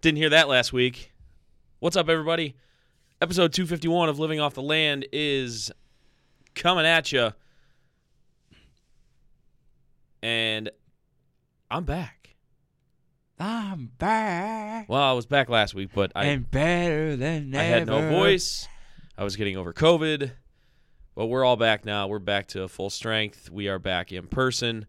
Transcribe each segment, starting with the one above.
Didn't hear that last week. What's up, everybody? Episode 251 of Living Off the Land is coming at you. And I'm back. I'm back Well, I was back last week, but I, and better than ever I had no voice. I was getting over COVID. But we're all back now. We're back to full strength. We are back in person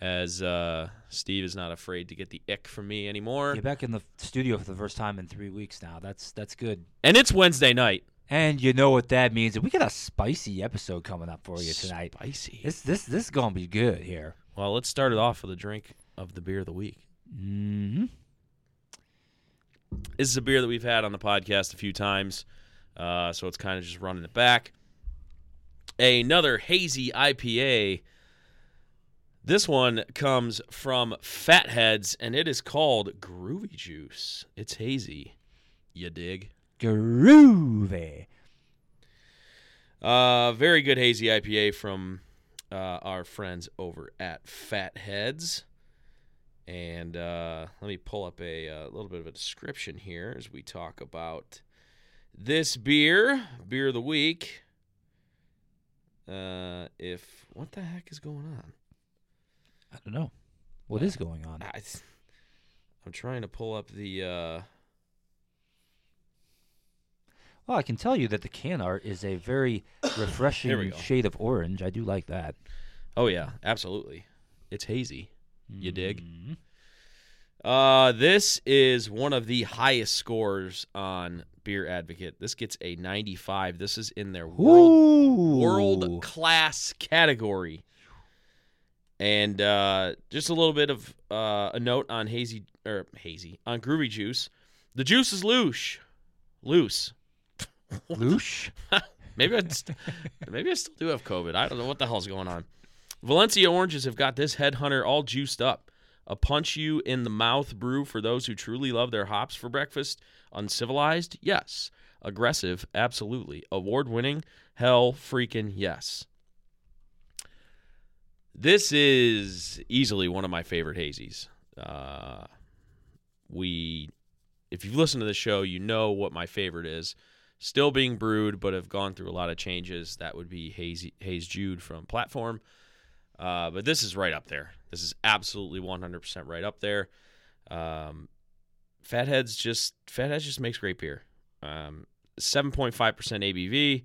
as uh, Steve is not afraid to get the ick from me anymore. You're back in the studio for the first time in three weeks now. That's that's good. And it's Wednesday night. And you know what that means. We got a spicy episode coming up for you tonight. Spicy. This this this is gonna be good here. Well, let's start it off with a drink of the beer of the week. Mm-hmm. This is a beer that we've had on the podcast a few times, uh, so it's kind of just running it back. Another hazy IPA. This one comes from Fatheads, and it is called Groovy Juice. It's hazy. You dig? Groovy. Uh, very good hazy IPA from uh, our friends over at Fatheads. And uh, let me pull up a, uh little bit of a description here as we talk about this beer, beer of the week. Uh, if what the heck is going on? I don't know. What is going on? I, I'm trying to pull up the. Uh, Well, I can tell you that the can art is a very refreshing Here we go. shade of orange. I do like that. oh yeah, absolutely. It's hazy. You dig? Mhm. Uh, this is one of the highest scores on Beer Advocate. This gets a 95. This is in their world world class category. And uh, just a little bit of uh, a note on hazy or hazy on groovy juice. The juice is loose, loose. loose. Maybe I st- maybe I still do have COVID. I don't know what the hell's going on. Valencia oranges have got this headhunter all juiced up. A punch you in the mouth brew for those who truly love their hops for breakfast. Uncivilized? Yes. Aggressive? Absolutely. Award winning? Hell freaking yes. This is easily one of my favorite hazies. Uh, we, if you've listened to the show, you know what my favorite is still being brewed, but have gone through a lot of changes. That would be Hazy, Haze Jude from Platform. Uh, but this is right up there. This is absolutely 100% right up there. Um, Fatheads just Fatheads just makes great beer. Um, 7.5% ABV.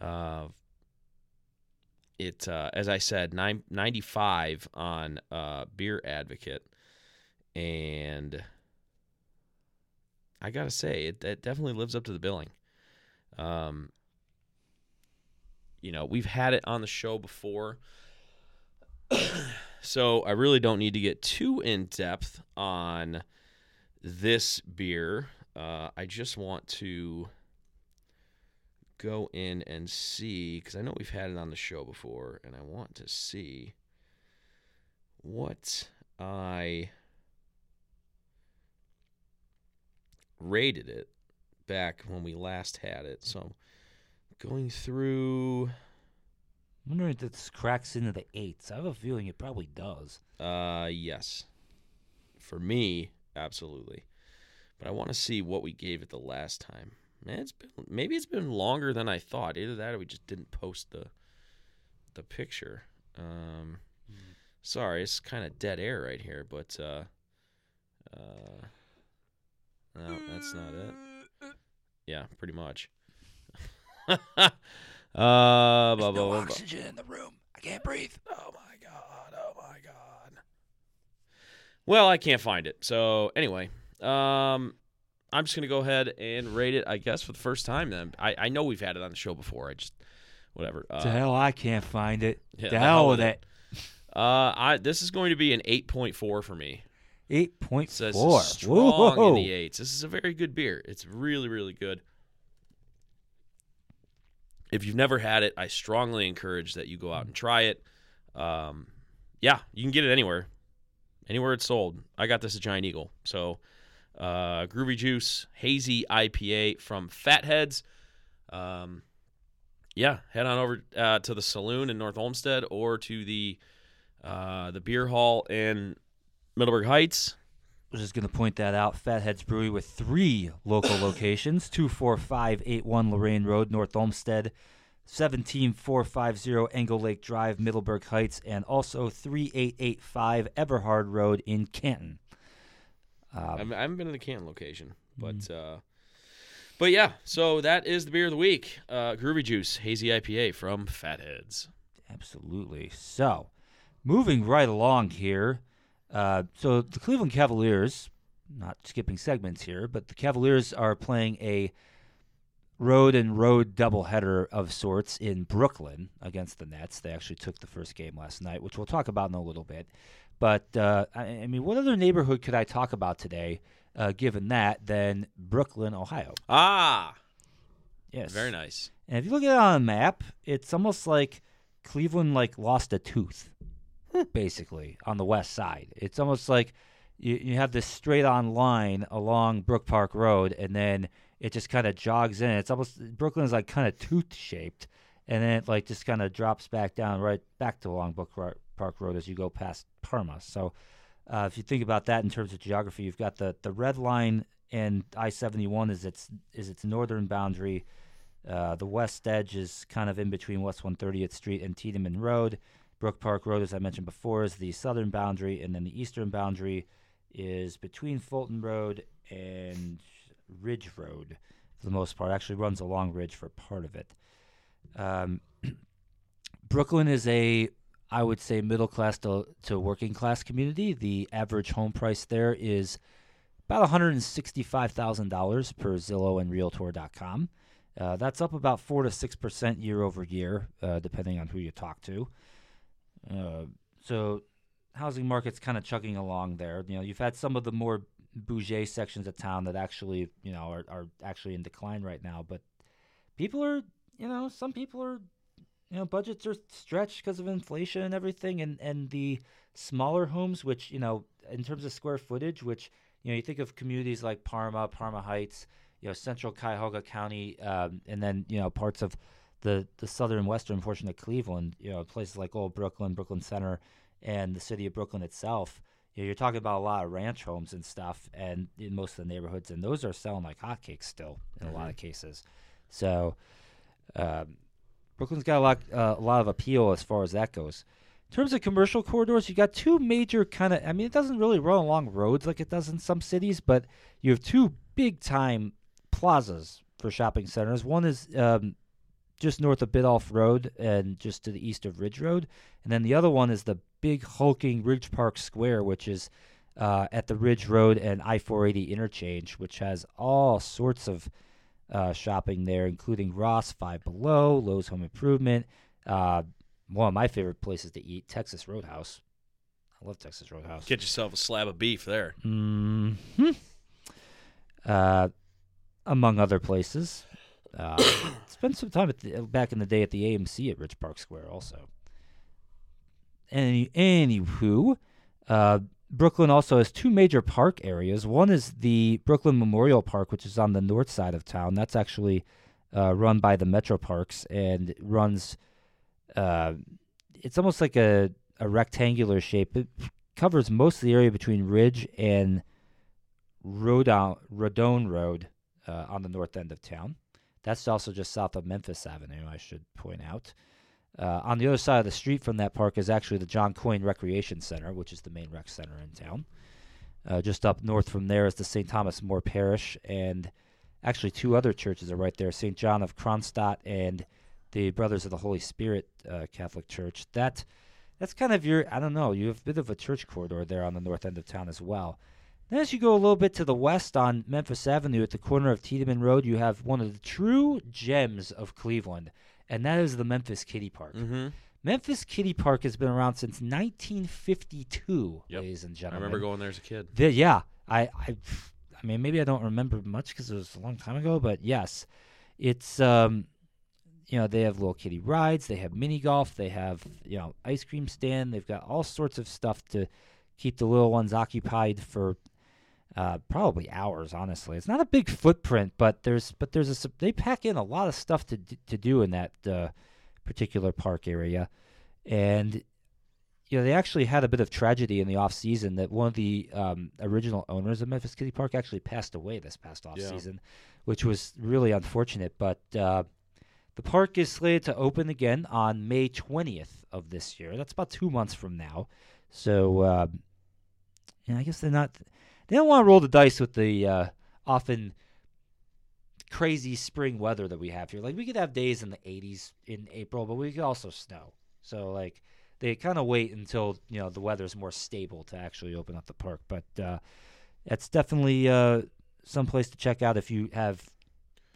Uh, it uh, as I said, nine, 95 on uh, Beer Advocate, and I gotta say it, it definitely lives up to the billing. Um, you know, we've had it on the show before. So I really don't need to get too in depth on this beer. Uh, I just want to go in and see because I know we've had it on the show before, and I want to see what I rated it back when we last had it. So I'm going through I'm wondering if this cracks into the eights. I have a feeling it probably does. uh yes. For me, absolutely. But I want to see what we gave it the last time. Man, it's been maybe it's been longer than I thought. Either that or we just didn't post the the picture. Um sorry, it's kind of dead air right here, but uh uh no, that's not it. Yeah, pretty much. uh, blah, blah, blah, blah. oxygen in the room. I can't breathe. Oh my god! Oh my god! Well, I can't find it. So anyway, um, I'm just gonna go ahead and rate it. I guess for the first time. Then I, I know we've had it on the show before. I just whatever. Uh, the hell, I can't find it. yeah, the hell with it. Uh, I this is going to be an 8.4 for me. Eight point It says strong in the eights. This is a very good beer. It's really, really good. If you've never had it, I strongly encourage that you go out and try it. Um, yeah, you can get it anywhere. anywhere it's sold. I got this at Giant Eagle. So, uh, Groovy Juice Hazy IPA from Fatheads. Um, yeah, head on over uh, to the saloon in North Olmsted or to the uh, the beer hall in Middleburg Heights. Was just going to point that out. Fatheads Brewery with three local locations 24581 Lorain Road, North Olmsted, 17450 Engle Lake Drive, Middleburg Heights, and also 3885 Everhard Road in Canton. Um, I haven't been to the Canton location, but uh, but yeah. So that is the beer of the week. Uh, Groovy Juice Hazy IPA from Fatheads. Absolutely. So, moving right along here. Uh, so, the Cleveland Cavaliers, not skipping segments here, but the Cavaliers are playing a road and road doubleheader of sorts in Brooklyn against the Nets. They actually took the first game last night, which we'll talk about in a little bit. But, uh, I, I mean, what other neighborhood could I talk about today, uh, given that, than Brooklyn, Ohio? Ah, Yes. very nice. And if you look at it on a map, it's almost like Cleveland like lost a tooth, basically on the west side. It's almost like you, you have this straight on line along Brook Park Road, and then it just kind of jogs in. It's almost Brooklyn is like kind of tooth shaped, and then it like just kind of drops back down right back to along Brook Park Road as you go past Parma. So uh, if you think about that in terms of geography, you've got the the red line and I seventy one is its is its northern boundary. Uh, the west edge is kind of in between West 130th Street and Tiedemann Road. Brook Park Road, as I mentioned before, is the southern boundary, and then the eastern boundary is between Fulton Road and Ridge Road for the most part. Actually, runs along Ridge for part of it. Um, Brooklyn is a, I would say, middle class to, to working class community. The average home price there is about $165,000 per Zillow and Realtor.com. Uh, that's up about four to six percent year over year, uh, depending on who you talk to. Uh, so, housing market's kind of chugging along there. You know, you've had some of the more bougie sections of town that actually, you know, are, are actually in decline right now. But people are, you know, some people are, you know, budgets are stretched because of inflation and everything, and and the smaller homes, which you know, in terms of square footage, which you know, you think of communities like Parma, Parma Heights you know central Cuyahoga County, um, and then you know parts of the the southern western portion of Cleveland. You know places like Old Brooklyn, Brooklyn Center, and the city of Brooklyn itself. You know, you're talking about a lot of ranch homes and stuff, and in most of the neighborhoods, and those are selling like hotcakes still in a lot of cases. So, um, Brooklyn's got a lot uh, a lot of appeal as far as that goes. In terms of commercial corridors, you got two major kind of. I mean, it doesn't really run along roads like it does in some cities, but you have two big time plazas for shopping centers. One is um, just north of Biddulph Road and just to the east of Ridge Road, and then the other one is the big hulking Ridge Park Square, which is uh, at the Ridge Road and I-480 interchange, which has all sorts of uh, shopping there, including Ross, Five Below, Lowe's Home Improvement. Uh, one of my favorite places to eat, Texas Roadhouse. I love Texas Roadhouse. Get yourself a slab of beef there. hmm Uh, among other places. Uh, spent some time the, back in the day at the AMC at Ridge Park Square, also. Any anywho, uh, Brooklyn also has two major park areas. One is the Brooklyn Memorial Park, which is on the north side of town. That's actually uh, run by the Metro Parks and runs. Uh, it's almost like a, a rectangular shape. It covers most of the area between Ridge and Rodon, Roadoan Road uh, on the north end of town. That's also just south of Memphis Avenue, I should point out. Uh, on the other side of the street from that park is actually the John Coyne Recreation Center, which is the main rec center in town. Uh, just up north from there is the St. Thomas More Parish, and actually two other churches are right there St. John of Kronstadt and the Brothers of the Holy Spirit uh, Catholic Church. That That's kind of your, I don't know, you have a bit of a church corridor there on the north end of town as well. Then as you go a little bit to the west on Memphis Avenue at the corner of Tiedemann Road, you have one of the true gems of Cleveland, and that is the Memphis Kiddie Park. Mm-hmm. Memphis Kiddie Park has been around since 1952, Yep. ladies and gentlemen. I remember going there as a kid. The- yeah, I, I, I mean, maybe I don't remember much because it was a long time ago, but yes, it's um, you know, they have little kitty rides, they have mini golf, they have you know ice cream stand, they've got all sorts of stuff to keep the little ones occupied for uh, probably hours. Honestly, it's not a big footprint, but there's but there's a they pack in a lot of stuff to to do in that uh, particular park area, and you know they actually had a bit of tragedy in the off season that one of the um, original owners of Memphis Kiddie Park actually passed away this past off season, which was really unfortunate. But uh, the park is slated to open again on May 20th of this year. That's about two months from now. So, uh, yeah, I guess they're not. They don't want to roll the dice with the uh, often crazy spring weather that we have here. Like we could have days in the 80s in April, but we could also snow. So like they kind of wait until you know the weather's more stable to actually open up the park. But uh, that's definitely uh, some place to check out if you have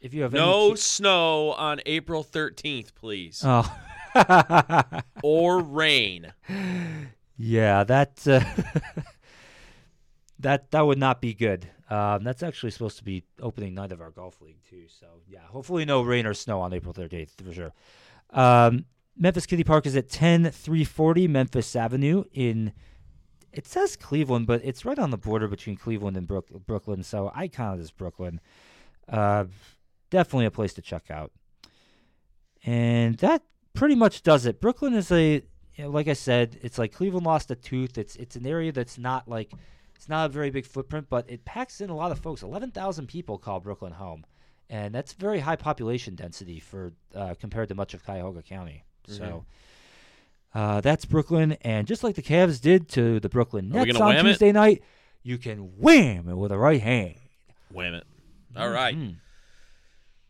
if you have No Any snow on April 13th, please. oh. or rain. Yeah, that uh, that that would not be good. Um, that's actually supposed to be opening night of our golf league too. So yeah, hopefully no rain or snow on April 13th for sure. Um, Memphis Kiddie Park is at 10340 Memphis Avenue in. It says Cleveland, but it's right on the border between Cleveland and Brook, Brooklyn. So I count it as Brooklyn. Uh, definitely a place to check out. And that pretty much does it. Brooklyn is a you know, like I said, it's like Cleveland lost a tooth. It's it's an area that's not like it's not a very big footprint, but it packs in a lot of folks. Eleven thousand people call Brooklyn home, and that's very high population density for uh, compared to much of Cuyahoga County. So. Uh, that's Brooklyn, and just like the Cavs did to the Brooklyn Nets on wham it? Tuesday night, you can wham it with a right hand. Wham it. All right. Mhm.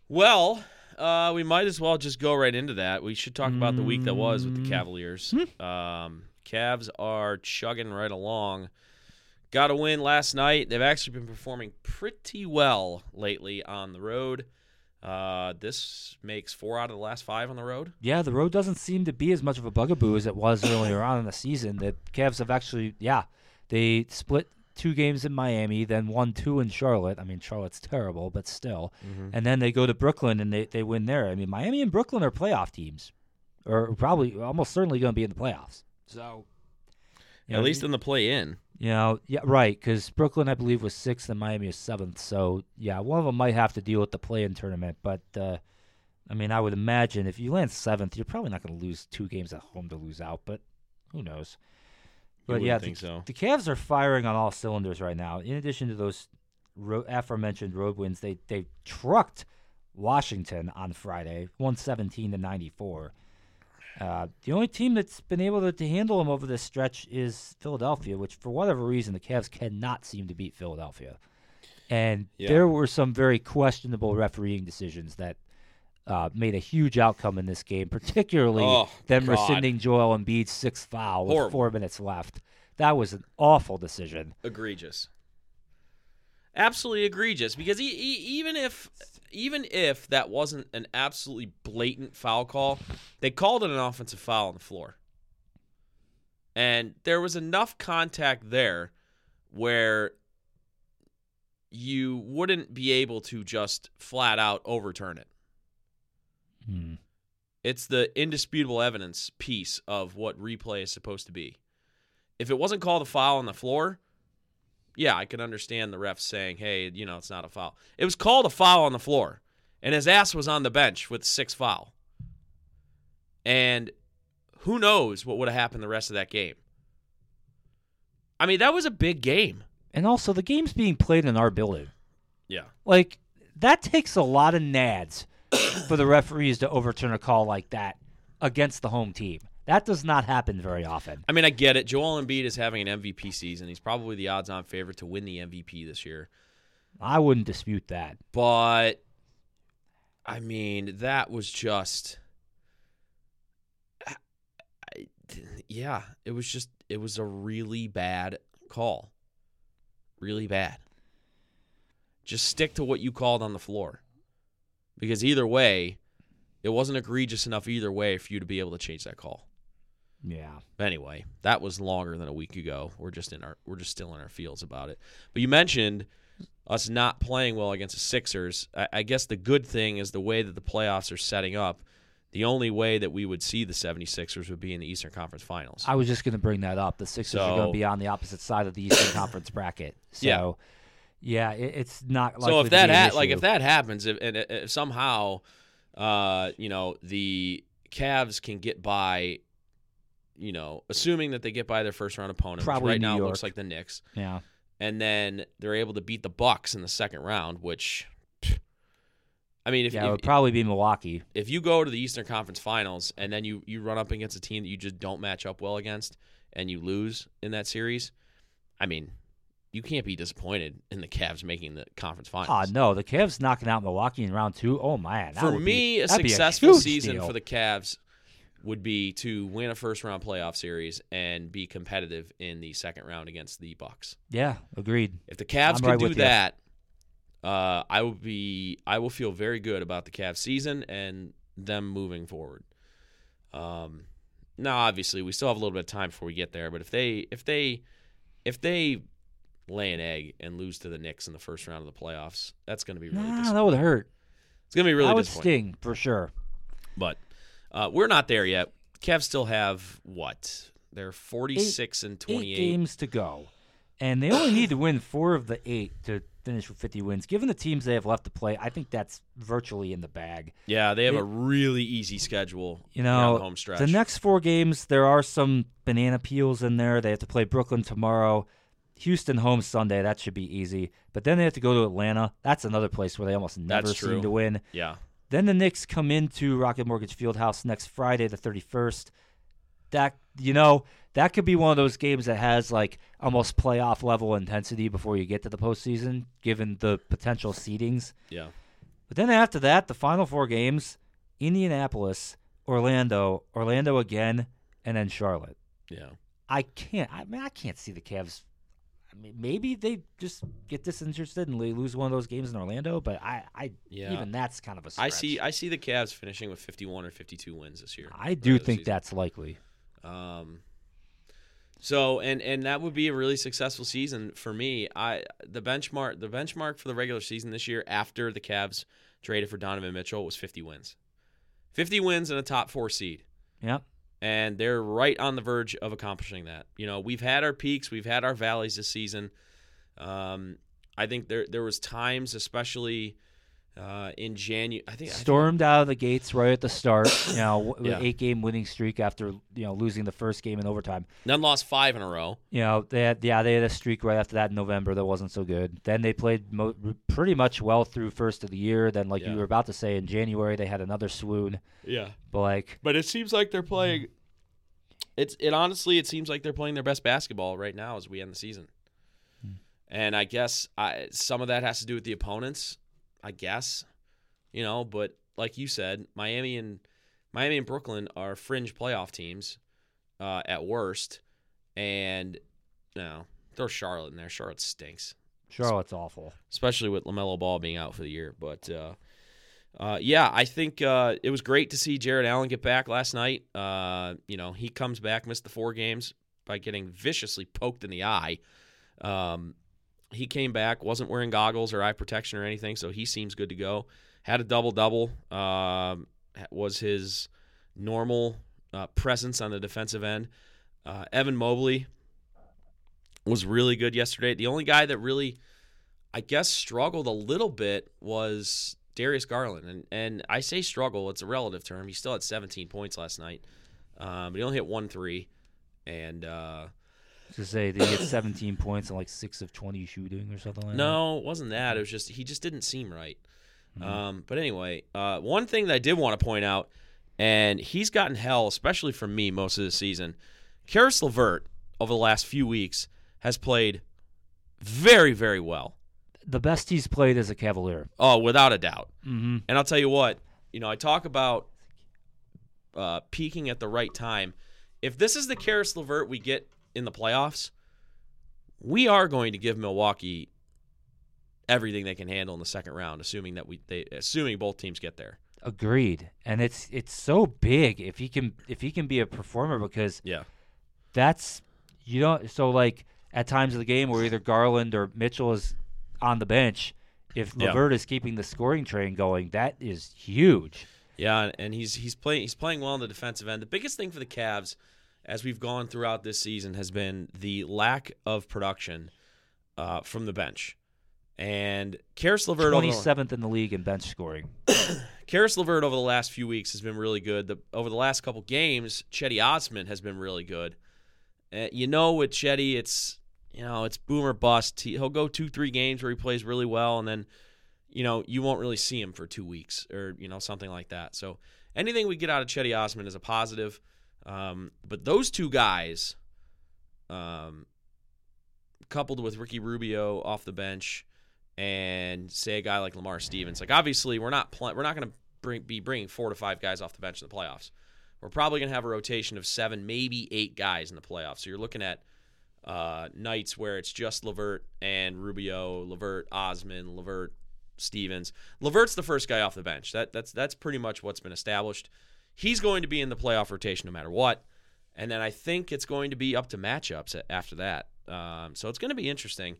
Well, uh, we might as well just go right into that. We should talk about the week that was with the Mm. Cavaliers. Um, Cavs are chugging right along. Got a win last night. They've actually been performing pretty well lately on the road. Uh, this makes four out of the last five on the road. Yeah, the road doesn't seem to be as much of a bugaboo as it was earlier on in the season. The Cavs have actually, yeah, they split two games in Miami, then won two in Charlotte. I mean, Charlotte's terrible, but still. And then they go to Brooklyn and they, they win there. I mean, Miami and Brooklyn are playoff teams, or probably almost certainly going to be in the playoffs. So, At know, least in the play-in. You know, yeah, right. Because Brooklyn, I believe, was sixth and Miami was seventh. So yeah, one of them might have to deal with the play-in tournament. But uh, I mean, I would imagine if you land seventh, you're probably not going to lose two games at home to lose out. But who knows? You But yeah, the, so. the Cavs are firing on all cylinders right now. In addition to those ro- aforementioned road wins, they they trucked Washington on Friday, one seventeen to ninety four. Uh, the only team that's been able to, to handle them over this stretch is Philadelphia, which for whatever reason the Cavs cannot seem to beat Philadelphia. And Yeah. there were some very questionable refereeing decisions that uh, made a huge outcome in this game, particularly Oh, them God. rescinding Joel Embiid's sixth foul with four minutes left. That was an awful decision. egregious. Absolutely egregious because e- e- even if even if that wasn't an absolutely blatant foul call, they called it an offensive foul on the floor. And there was enough contact there where you wouldn't be able to just flat out overturn it. Hmm. It's the indisputable evidence piece of what replay is supposed to be. If it wasn't called a foul on the floor, yeah, I could understand the refs saying, "Hey, you know, it's not a foul." It was called a foul on the floor, and his ass was on the bench with six foul. And who knows what would have happened the rest of that game? I mean, that was a big game. And also, the game's being played in our building. Yeah. Like, that takes a lot of nads for the referees to overturn a call like that against the home team. That does not happen very often. I mean, I get it. Joel Embiid is having an MVP season. He's probably the odds-on favorite to win the MVP this year. I wouldn't dispute that. But I mean, that was just I- I- yeah, it was just it was a really bad call. Really bad. Just stick to what you called on the floor. Because either way, it wasn't egregious enough either way for you to be able to change that call. Yeah. Anyway, that was longer than a week ago. We're just in our we're just still in our fields about it. But you mentioned us not playing well against the Sixers. I, I guess the good thing is the way that the playoffs are setting up. the only way that we would see the 76ers would be in the Eastern Conference Finals. I was just going to bring that up. The Sixers are going to be on the opposite side of the Eastern Conference bracket. So, Yeah. yeah, it, it's not. so if that ha- like if that happens, if, and if somehow, uh, you know, the Cavs can get by, you know, assuming that they get by their first round opponent, which Probably right New now it York. looks like the Knicks, yeah, and then they're able to beat the Bucks in the second round, which. I mean, if, yeah, it would probably be Milwaukee. if you go to the Eastern Conference Finals and then you you run up against a team that you just don't match up well against and you lose in that series, I mean, you can't be disappointed in the Cavs making the conference finals. Ah, no, the Cavs knocking out Milwaukee in round two. Oh man, for me, be, a successful huge season deal. for the Cavs would be to win a first round playoff series and be competitive in the second round against the Bucks. yeah, agreed. If the Cavs I'm can right do that, uh, I will be I will feel very good about the Cavs season and them moving forward. Um, now obviously we still have a little bit of time before we get there, but if they if they if they lay an egg and lose to the Knicks in the first round of the playoffs, that's going to be really Nah, that would hurt. it's going to be really that would sting for sure. But uh, we're not there yet. Cavs still have what? They're 46 and 28. Eight games to go, and they only need to win four of the eight to finish with 50 wins. Given the teams they have left to play, I think that's virtually in the bag. Yeah, they have a really easy schedule. You know, the home stretch. the next four games, there are some banana peels in there. They have to play Brooklyn tomorrow, Houston home Sunday. That should be easy. But then they have to go to Atlanta. That's another place where they almost never seem to win. yeah. Then the Knicks come into Rocket Mortgage Fieldhouse next Friday, the 31st. That you know, that could be one of those games that has like almost playoff level intensity before you get to the postseason, given the potential seedings. Yeah. But then after that, the final four games: Indianapolis, Orlando, Orlando again, and then Charlotte. Yeah. I can't. I mean, I can't see the Cavs. I mean, maybe they just get disinterested and they lose one of those games in Orlando. But I, I Yeah. even that's kind of a. I Stretch. see I see the Cavs finishing with 51 or 52 wins this year. I do think season. that's likely. Um, so and and that would be a really successful season for me. I the benchmark the benchmark for the regular season this year after the Cavs traded for Donovan Mitchell was 50 wins. 50 wins and a top 4 seed. Yep. And they're right on the verge of accomplishing that. You know, we've had our peaks, we've had our valleys this season. Um, I think there there was times especially uh, in January. I think I think- Stormed out of the gates right at the start. You know, Yeah. eight game winning streak after you know losing the first game in overtime. then lost 5 in a row. You know, they had yeah they had a streak right after that in November that wasn't so good. Then they played mo- pretty much well through first of the year. Then like Yeah. you were about to say in January they had another swoon. Yeah. But like But it seems like they're playing. It's it honestly it seems like they're playing their best basketball right now as we end the season. And I guess I, some of that has to do with the opponents. I guess, you know. But like you said, Miami and Miami and Brooklyn are fringe playoff teams uh, at worst, and you know throw Charlotte in there. Charlotte stinks Charlotte's awful. especially with Lamelo Ball being out for the year. But uh, uh, yeah, I think uh, it was great to see Jarrett Allen get back last night. Uh, you know, he comes back, missed the four games by getting viciously poked in the eye. Um, he came back, wasn't wearing goggles or eye protection or anything, so he seems good to go. Had a double double. Um, was his normal uh, presence on the defensive end. Uh, Evan Mobley was really good yesterday. The only guy that really I guess struggled a little bit was Darius Garland, and and I say struggle, it's a relative term. He still had 17 points last night, um, but he only hit one three, and uh, To say they get 17 points and like six of 20 shooting or something like that. no, it wasn't that. It was just he just didn't seem right. Um, but anyway, uh, one thing that I did want to point out, and he's gotten hell, especially from me, most of the season. Caris LeVert over the last few weeks has played very, very well. The best he's played as a Cavalier. Oh, without a doubt. Mm-hmm. And I'll tell you what, you know, I talk about uh, peaking at the right time. If this is the Caris LeVert we get in the playoffs, we are going to give Milwaukee everything they can handle in the second round, assuming that we they assuming both teams get there. Agreed. And it's it's so big if he can if he can be a performer because Yeah. that's you don't so like at times of the game where either Garland or Mitchell is on the bench, if Yeah. Is keeping the scoring train going, that is huge. Yeah, and he's he's playing he's playing well on the defensive end. The biggest thing for the Cavs, as we've gone throughout this season, has been the lack of production uh, from the bench. And Caris LeVert over the, in the league in bench scoring. Caris LeVert over the last few weeks has been really good. The, over the last couple games, Cedi Osman has been really good. Uh, you know, with Cedi, it's you know it's boomer bust. He, he'll go two three games where he plays really well, and then you know you won't really see him for two weeks or you know something like that. So anything we get out of Cedi Osman is a positive. Um, but those two guys, um, coupled with Ricky Rubio off the bench, and say a guy like Lamar Stevens, like obviously we're not pl- we're not going to bring, be bringing four to five guys off the bench in the playoffs. We're probably going to have a rotation of seven, maybe eight guys in the playoffs. So you're looking at uh, nights where it's just LeVert and Rubio, LeVert, Osman, LeVert, Stevens. LeVert's the first guy off the bench. That that's that's pretty much what's been established. He's going to be in the playoff rotation no matter what. And then I think it's going to be up to matchups after that. Um, so it's going to be interesting.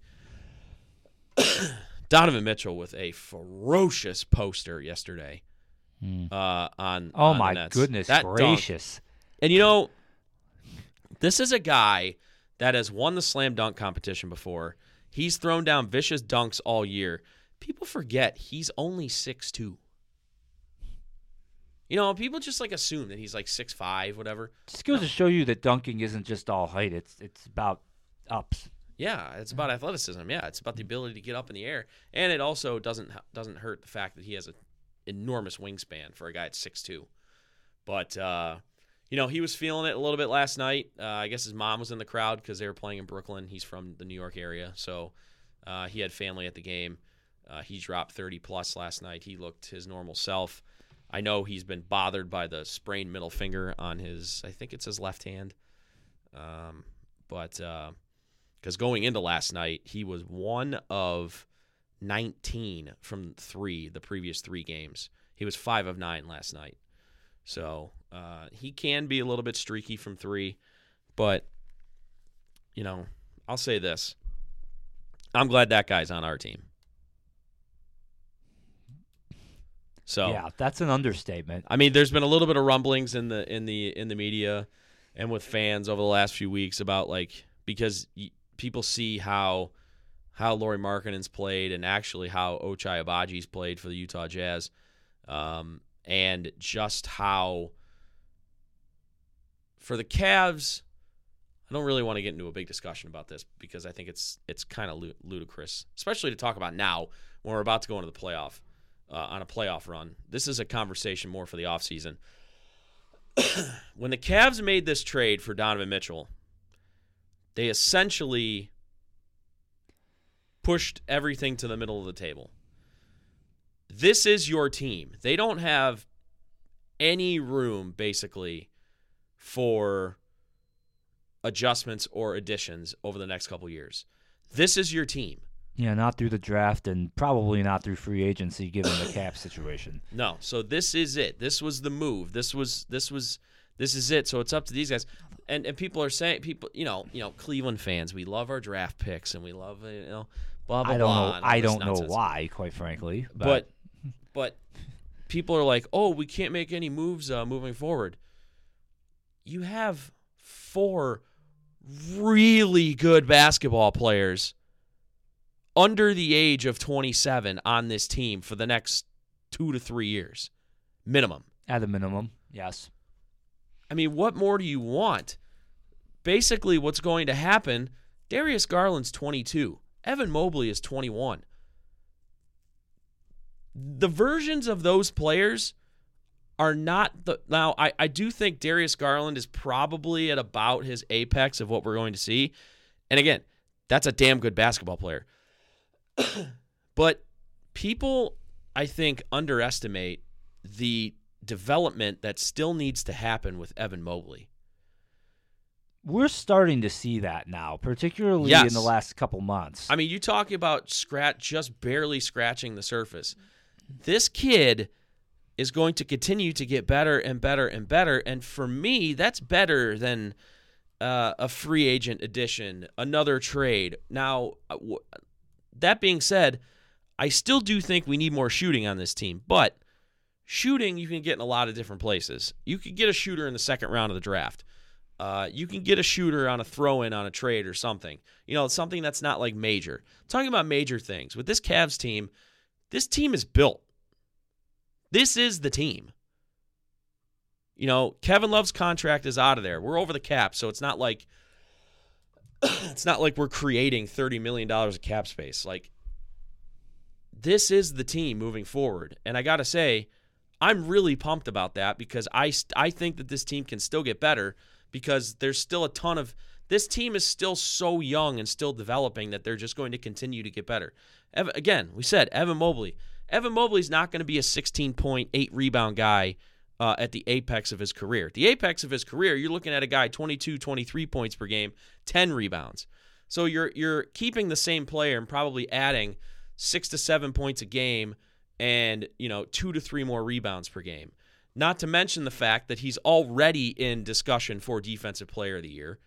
Donovan Mitchell with a ferocious poster yesterday uh, on. Oh on my goodness That dunk- gracious! and you know, this is a guy that has won the slam dunk competition before. He's thrown down vicious dunks all year. People forget he's only six two. You know, people just like assume that he's like six five, whatever. Just goes to show you that dunking isn't just all height. It's it's about ups. Yeah, it's about athleticism. Yeah, it's about the ability to get up in the air, and it also doesn't doesn't hurt the fact that he has an enormous wingspan for a guy at six two. But uh, you know, he was feeling it a little bit last night. Uh, I guess his mom was in the crowd because they were playing in Brooklyn. He's from the New York area, so uh, he had family at the game. Uh, he dropped thirty plus last night. He looked his normal self. I know he's been bothered by the sprained middle finger on his. I think it's his left hand. Um, but because going into last night, he was one of 19 from three the previous three games. He was five of nine last night. So uh, he can be a little bit streaky from three, but you know, I'll say this: I'm glad that guy's on our team. So Yeah, that's an understatement. I mean, there's been a little bit of rumblings in the in the in the media and with fans over the last few weeks about like because y- people see how how Lauri Markkanen's played and actually how Ochai Agbaji's played for the Utah Jazz, um, and just how for the Cavs. I don't really want to get into a big discussion about this because I think it's it's kind of ludicrous, especially to talk about now when we're about to go into the playoff uh, on a playoff run. This is a conversation more for the offseason. when the Cavs made this trade for Donovan Mitchell, they essentially pushed everything to the middle of the table. This is your team. They don't have any room, basically, for adjustments or additions over the next couple years. This is your team. Yeah, not through the draft and probably not through free agency given the cap situation. No. So this is it. This was the move. This was this was this is it. So it's up to these guys. And and people are saying people, you know, you know, Cleveland fans, we love our draft picks and we love you know blah blah I don't blah. know. I don't know why, quite frankly. But, But but people are like, "Oh, we can't make any moves uh, moving forward." You have four really good basketball players under the age of 27 on this team for the next 2 to 3 years minimum. at the minimum, yes. I mean, what more do you want? Basically, what's going to happen, Darius Garland's 22. Evan Mobley is 21. The versions of those players are not the now I, I do think Darius Garland is probably at about his apex of what we're going to see. And again, that's a damn good basketball player. but people I think underestimate the development that still needs to happen with Evan Mobley. We're starting to see that now, particularly in the last couple months. I mean, you talk about scratch just barely scratching the surface. This kid is going to continue to get better and better and better, and for me, that's better than uh, a free agent addition, another trade. Now, uh, that being said, I still do think we need more shooting on this team, but shooting you can get in a lot of different places. You could get a shooter in the second round of the draft. Uh, you can get a shooter on a throw in on a trade or something. You know, something that's not like major. talking about major things. With this Cavs team, this team is built. This is the team. You know, Kevin Love's contract is out of there. We're over the cap, so it's not like it's not like we're creating $30 million of cap space. Like this is the team moving forward. And I got to say, I'm really pumped about that because I I think that this team can still get better because there's still a ton of this team is still so young and still developing that they're just going to continue to get better. Ev- again, we said Evan Mobley. Evan Mobley's not going to be a 16.8 rebound guy uh, at the apex of his career. At the apex of his career, you're looking at a guy 22, 23 points per game, 10 rebounds. So you're you're keeping the same player and probably adding six to seven points a game and you know two to three more rebounds per game. Not to mention the fact that he's already in discussion for Defensive Player of the Year.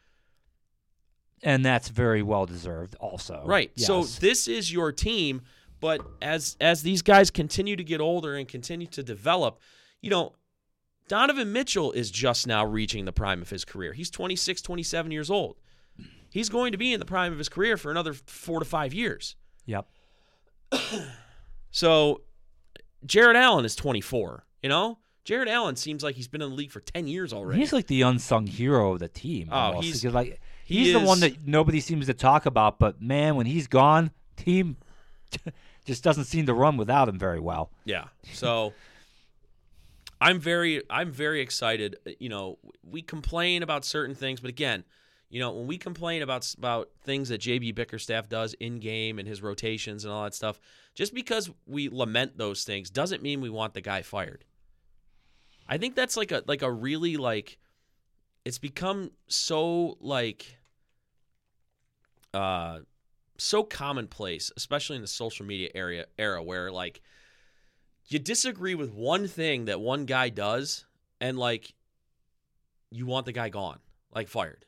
and that's very well deserved. Also, Right. So this is your team, but as as these guys continue to get older and continue to develop, you know, Donovan Mitchell is just now reaching the prime of his career. He's 26, 27 years old. He's going to be in the prime of his career for another 4 to 5 years. yep. So Jarrett Allen is 24, you know? Jarrett Allen seems like he's been in the league for 10 years already. He's like the unsung hero of the team. Oh, almost, he's- like he he's the one that nobody seems to talk about. But man, when he's gone, team just doesn't seem to run without him very well. Yeah. So I'm very I'm very excited. You know, we complain about certain things, but again, you know, when we complain about about things that JB Bickerstaff does in game and his rotations and all that stuff, just because we lament those things doesn't mean we want the guy fired. I think that's like a like a really like it's become so like uh so commonplace, especially in the social media area era where like you disagree with one thing that one guy does and like you want the guy gone, like fired.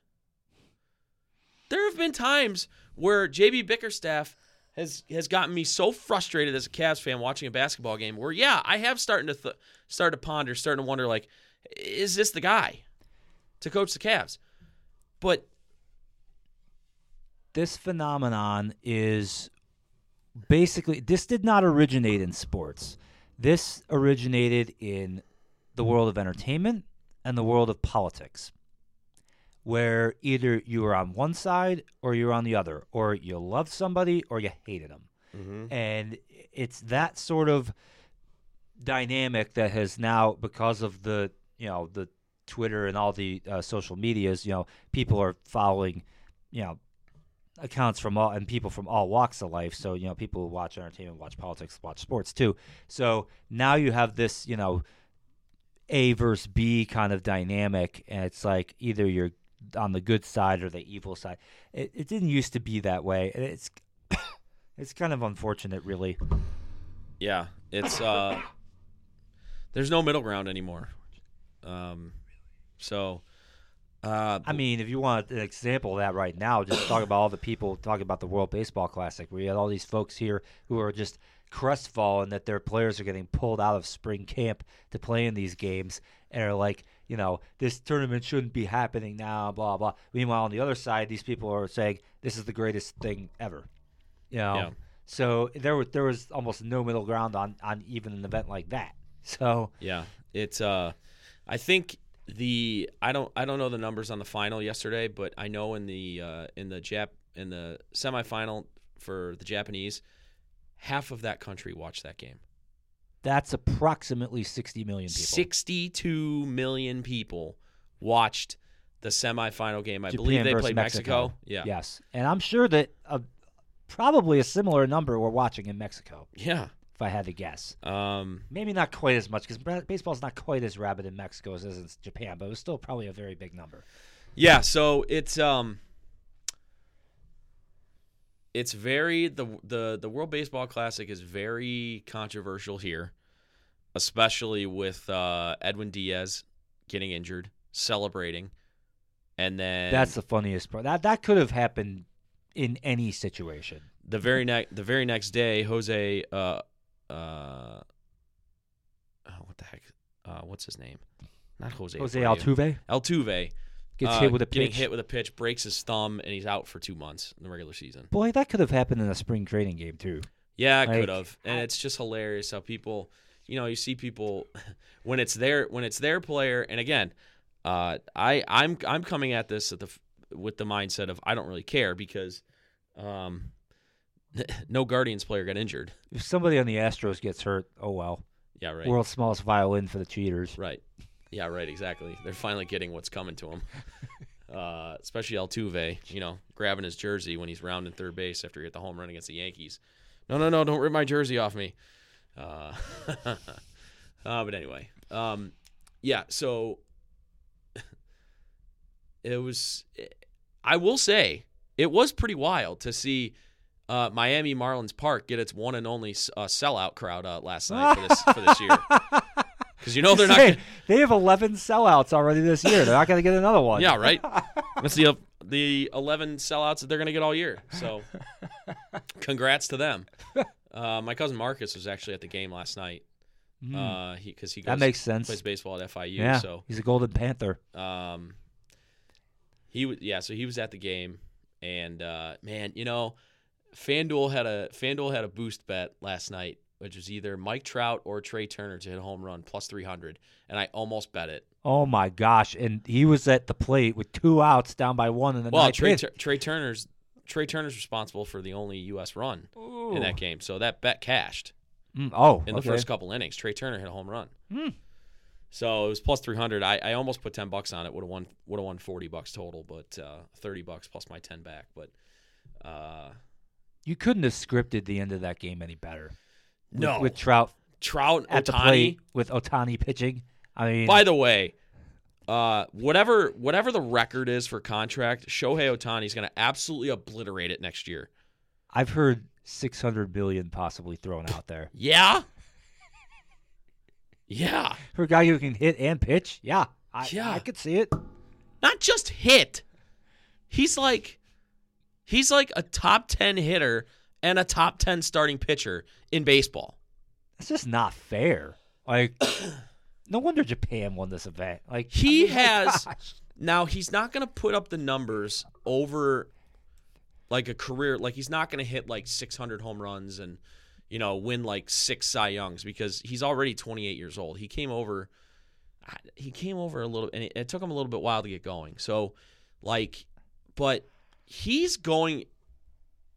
There have been times where JB Bickerstaff has has gotten me so frustrated as a Cavs fan watching a basketball game where yeah, I have starting to th- start to ponder, starting to wonder like is this the guy to coach the Cavs? But This phenomenon is basically this did not originate in sports. This originated in the world of entertainment and the world of politics, where either you were on one side or you're on the other, or you loved somebody or you hated them. And it's that sort of dynamic that has now, because of the you know the Twitter and all the uh, social medias, you know, people are following, you know, accounts from all and people from all walks of life. So you know, people who watch entertainment, watch politics, watch sports too. So now you have this, you know, A versus B kind of dynamic, and it's like either you're on the good side or the evil side. It, it didn't used to be that way, and it's it's kind of unfortunate, really. Yeah, it's uh there's no middle ground anymore. Um so uh I mean, if you want an example of that right now, just talk about all the people talking about the World Baseball Classic, where you had all these folks here who are just crestfallen that their players are getting pulled out of spring camp to play in these games, and are like, you know, this tournament shouldn't be happening now, blah blah. Meanwhile, on the other side, these people are saying this is the greatest thing ever. You know, Yeah. so there was there was almost no middle ground on on even an event like that. So yeah, it's uh I think the I don't I don't know the numbers on the final yesterday, but I know in the uh in the Jap in the semifinal for the Japanese, half of that country watched that game. that's approximately sixty million people. 62 million people watched the semifinal game. I Japan believe they played Mexico. Yeah. Yes, and I'm sure that uh, probably a similar number were watching in Mexico, Yeah. If I had to guess. Um Maybe not quite as much because baseball's not quite as rabid in Mexico as it is in Japan, but it was still probably a very big number. Yeah, so it's um it's very the the the World Baseball Classic is very controversial here, especially with uh, Edwin Diaz getting injured, celebrating, and then That's the funniest part. That that could have happened in any situation. the very next the very next day, Jose uh uh oh, what the heck? Uh, what's his name? Not Jose. Jose Abreu. Altuve Altuve gets uh, hit with a getting pitch. hit with a pitch, breaks his thumb, and he's out for two months in the regular season. Boy, that could have happened in a spring training game too. Yeah, it Like, could have, and it's just hilarious how people, you know, you see people when it's their when it's their player, and again, uh, I I'm I'm coming at this at the with the mindset of I don't really care because, um, no Guardians player got injured. If somebody on the Astros gets hurt, oh well. Yeah, right. World's smallest violin for the cheaters. Right. Yeah, right. Exactly. They're finally getting what's coming to them. Uh, especially Altuve, you know, grabbing his jersey when he's rounding third base after he hit the home run against the Yankees. No, no, no! Don't rip my jersey off me. Uh, uh, but anyway, um, yeah. So it was. I will say it was pretty wild to see uh, Miami Marlins Park get its one and only uh, sellout crowd uh, last night for this for this year. Because you know they're not. Say, Gonna, they have 11 sellouts already this year. They're not going to get another one. yeah, right. That's the the eleven sellouts that they're going to get all year. So, congrats to them. Uh, my cousin Marcus was actually at the game last night. Uh, he because he goes, that makes sense. plays baseball at FIU. yeah, So, he's a Golden Panther. um, he was yeah. So he was at the game, and uh, man, you know, FanDuel had a FanDuel had a boost bet last night, which was either Mike Trout or Trea Turner to hit a home run plus three hundred, and I almost bet it. Oh my gosh! And he was at the plate with two outs, down by one in the Well, ninth. Trea. Tur- Trea Turner's Trea Turner's responsible for the only U.S. run in that game, so that bet cashed Mm, oh, in okay. the first couple innings. Trea Turner hit a home run, Hmm. so it was plus three hundred. I, I almost put ten bucks on it. Would have won. Would have won forty bucks total, but uh, thirty bucks plus my ten back. But uh, You couldn't have scripted the end of that game any better. With, no, with Trout Trout at the Ohtani. plate with Ohtani pitching. I mean, By the way, uh, whatever whatever the record is for contract, Shohei Ohtani is going to absolutely obliterate it next year. I've heard 600 billion possibly thrown out there Yeah. Yeah. for a guy who can hit and pitch. Yeah, I, Yeah. I could see it. not just hit. He's like he's like a top 10 hitter and a top 10 starting pitcher in baseball. That's just not fair. Like, no wonder Japan won this event. Like He I mean, has- gosh. Now, he's not going to put up the numbers over like a career like he's not going to hit like 600 home runs and you know win like 6 Cy Youngs because he's already 28 years old. He came over he came over a little and it, it took him a little bit while to get going. So like but he's going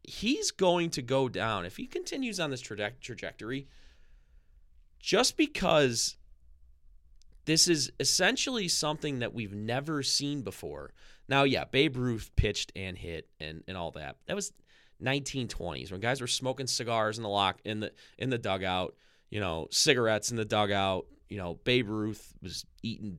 he's going to go down if he continues on this traje- trajectory just because this is essentially something that we've never seen before. Now, yeah, Babe Ruth pitched and hit and, and all that. That was 1920s when guys were smoking cigars in the lock in the in the dugout, you know, cigarettes in the dugout. You know, Babe Ruth was eating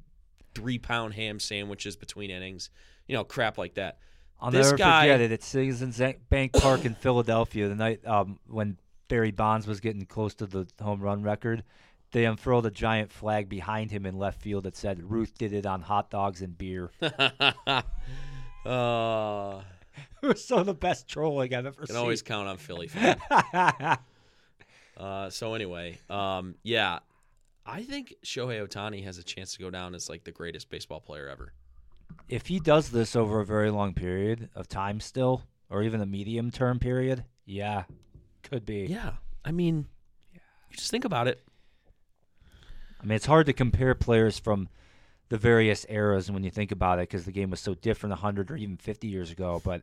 three pound ham sandwiches between innings. You know, crap like that. I'll this never guy- forget it. At Citizens Bank Park in Philadelphia, the night um, when Barry Bonds was getting close to the home run record, they unfurled a giant flag behind him in left field that said "Ruth did it on hot dogs and beer." uh, it was some of the best trolling I've ever seen. I can seen. always count on Philly. fan. Uh, so anyway, um, yeah, I think Shohei Ohtani has a chance to go down as like the greatest baseball player ever. If he does this over a very long period of time, still, or even a medium term period, yeah, could be. Yeah, I mean, you just think about it. I mean, it's hard to compare players from the various eras when you think about it because the game was so different 100 or even 50 years ago. But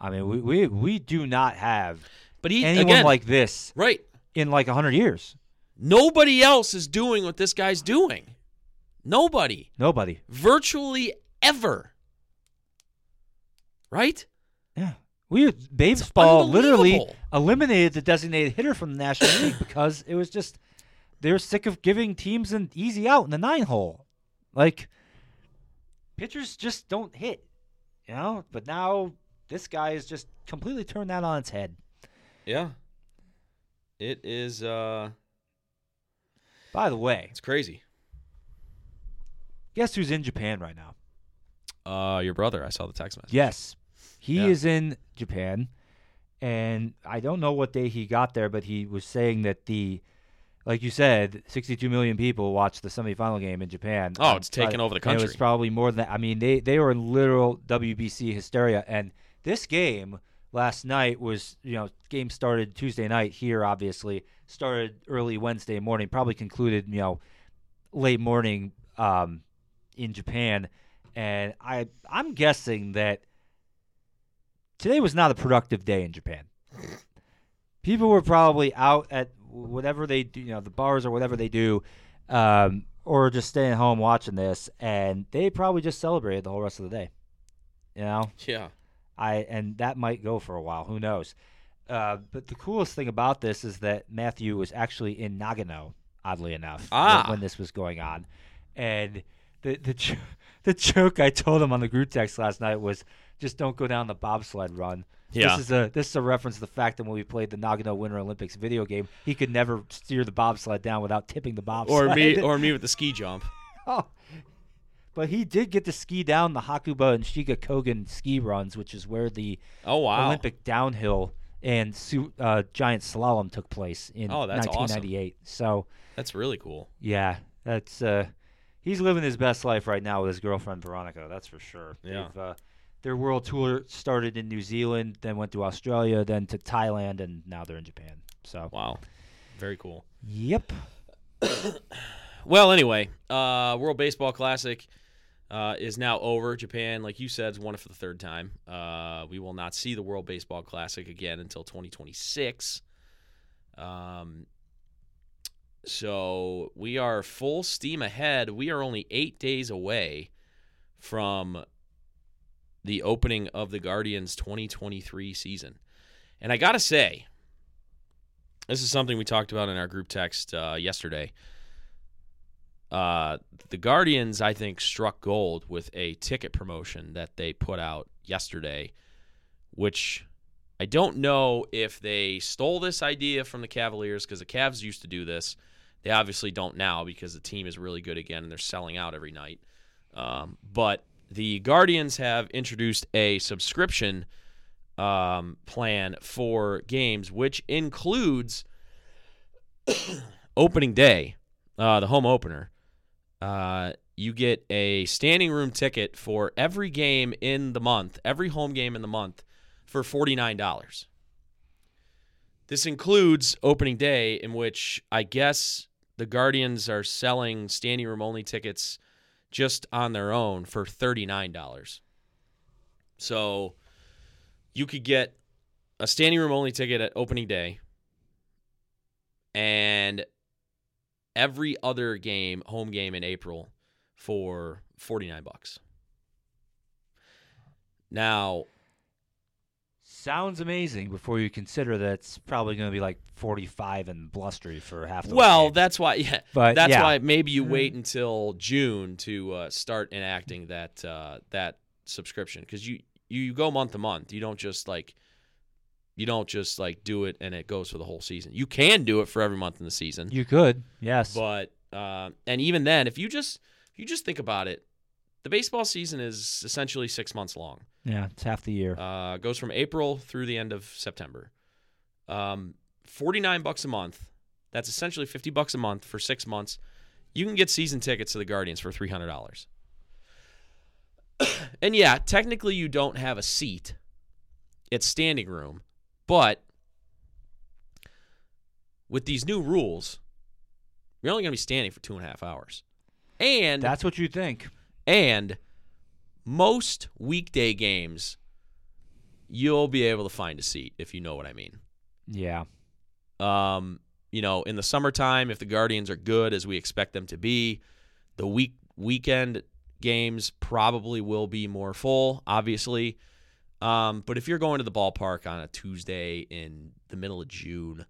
I mean, we we, we do not have But he anyone again, like this right. in like 100 years. Nobody else is doing what this guy's doing. Nobody, Nobody. virtually ever. Right? Yeah. We baseball literally eliminated the designated hitter from the National League because it was just they were sick of giving teams an easy out in the nine hole. Like pitchers just don't hit, you know. But now this guy has just completely turned that on its head. Yeah. It is. uh By the way, It's crazy. guess who's in Japan right now? Uh, your brother. I saw the text message. Yes, he Yeah. is in Japan, and I don't know what day he got there, but he was saying that the like you said, 62 million people watched the semifinal game in Japan. Oh, on it's taken Friday, over the and It was country. probably more than that. I mean, they they were in literal WBC hysteria, and this game last night was you know game started Tuesday night here, obviously started early Wednesday morning, probably concluded you know late morning um, in Japan, and I I'm guessing that today was not a productive day in Japan. People were probably out at whatever they do, you know, the bars or whatever they do, um, or just staying home watching this, and they probably just celebrated the whole rest of the day. You know, Yeah. I and that might go for a while. Who knows? Uh, but the coolest thing about this is that Matthew was actually in Nagano, oddly enough, when- Ah. when, this was going on, and the the the joke I told him on the group text last night was just don't go down the bobsled run. Yeah. This is a this is a reference to the fact that when we played the Nagano Winter Olympics video game, he could never steer the bobsled down without tipping the bobsled. Or me or me with the ski jump. Oh. But he did get to ski down the Hakuba and Shiga Kogen ski runs, which is where the Oh wow. Olympic downhill and uh, giant slalom took place in Oh, that's awesome. 1998. So, That's really cool. yeah, that's uh, he's living his best life right now with his girlfriend Veronica. That's for sure. Yeah. Uh, their world tour started in New Zealand, then went to Australia, then to Thailand, and now they're in Japan. So, Wow. Very cool. yep. Well, anyway, uh, World Baseball Classic uh, is now over. Japan, like you said, has won it for the third time. Uh, we will not see the World Baseball Classic again until 2026. Um, so we are full steam ahead. We are only eight days away from the opening of the Guardians 2023 season. And I got to say, this is something we talked about in our group text uh, yesterday uh, the Guardians, I think, struck gold with a ticket promotion that they put out yesterday, which I don't know if they stole this idea from the Cavaliers because the Cavs used to do this. They obviously don't now because the team is really good again and they're selling out every night. Um, but the Guardians have introduced a subscription um, plan for games, which includes opening day, uh, the home opener. Uh, you get a standing room ticket for every game in the month, every home game in the month, for forty nine dollars. This includes opening day, in which I guess the Guardians are selling standing room only tickets just on their own for thirty nine dollars. So you could get a standing room only ticket at opening day and every other game, home game in April for 49 bucks. Now, Sounds amazing before you consider that it's probably going to be like 45 and blustery for half the well, that's why yeah, But, that's yeah. why maybe you wait until June to uh, start enacting that uh, that subscription cuz you you go month to month. You don't just like you don't just like do it and it goes for the whole season. You can do it for every month in the season. You could, yes. But uh, and even then, if you just if you just think about it, the baseball season is essentially six months long. yeah, it's half the year. Uh, goes from April through the end of September. Um, Forty nine bucks a month. That's essentially fifty bucks a month for six months. You can get season tickets to the Guardians for three hundred dollars. and yeah, technically you don't have a seat. It's standing room, but with these new rules, you're only going to be standing for two and a half hours. And That's what you think. And most weekday games, you'll be able to find a seat if you know what I mean. Yeah. Um, you know, in the summertime, if the Guardians are good as we expect them to be, the week weekend games probably will be more full, obviously. Um, but if you're going to the ballpark on a Tuesday in the middle of June,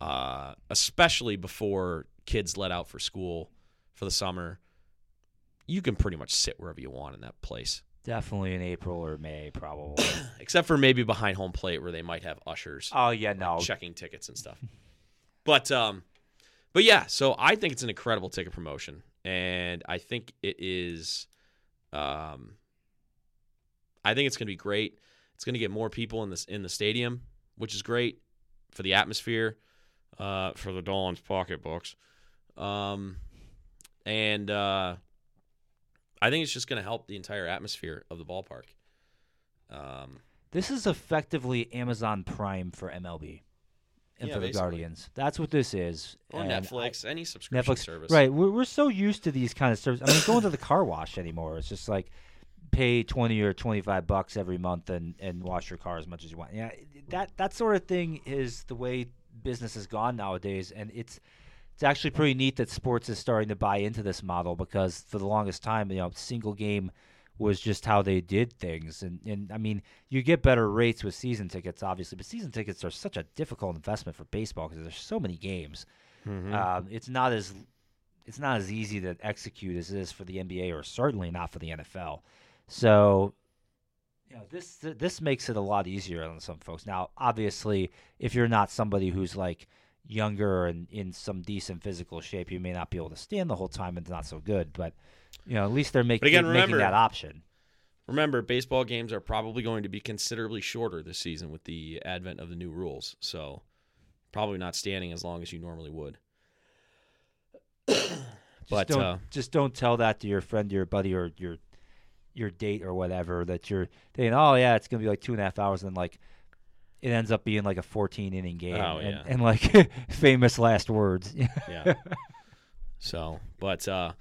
uh, especially before kids let out for school for the summer, you can pretty much sit wherever you want in that place. Definitely in April or May, probably. Except for maybe behind home plate where they might have ushers oh, yeah, no. checking tickets and stuff. But um but yeah, so I think it's an incredible ticket promotion and I think it is um I think it's going to be great. It's going to get more people in this in the stadium, which is great for the atmosphere. uh, for the Dolan's pocketbooks. Um, and uh, I think it's just going to help the entire atmosphere of the ballpark. Um, This is effectively Amazon Prime for MLB and Yeah, for the basically. Guardians. That's what this is. or And I- Netflix, any subscription Netflix, service. right? We're, we're so used to these kind of services. I mean, going to the car wash anymore. It's just like pay twenty or twenty five bucks every month and, and wash your car as much as you want. Yeah, that that sort of thing is the way business has gone nowadays, and it's it's actually pretty neat that sports is starting to buy into this model because for the longest time, you know, single game was just how they did things, and and I mean, you get better rates with season tickets, obviously, but season tickets are such a difficult investment for baseball because there's so many games. Mhm. Um, it's not as it's not as easy to execute as it is for the NBA, or certainly not for the NFL. So, you know, this this makes it a lot easier on some folks. Now, obviously, if you're not somebody who's like younger and in some decent physical shape, you may not be able to stand the whole time. and It's not so good, but you know, at least they're making again, making that option. Remember, baseball games are probably going to be considerably shorter this season with the advent of the new rules. So, probably not standing as long as you normally would. Just but don't, uh, just don't tell that to your friend, your buddy, or your your date or whatever that you're thinking. Oh yeah, it's gonna be like two and a half hours, and then like it ends up being like a 14 inning game, Oh, and, yeah. and like famous last words. yeah. So, but uh,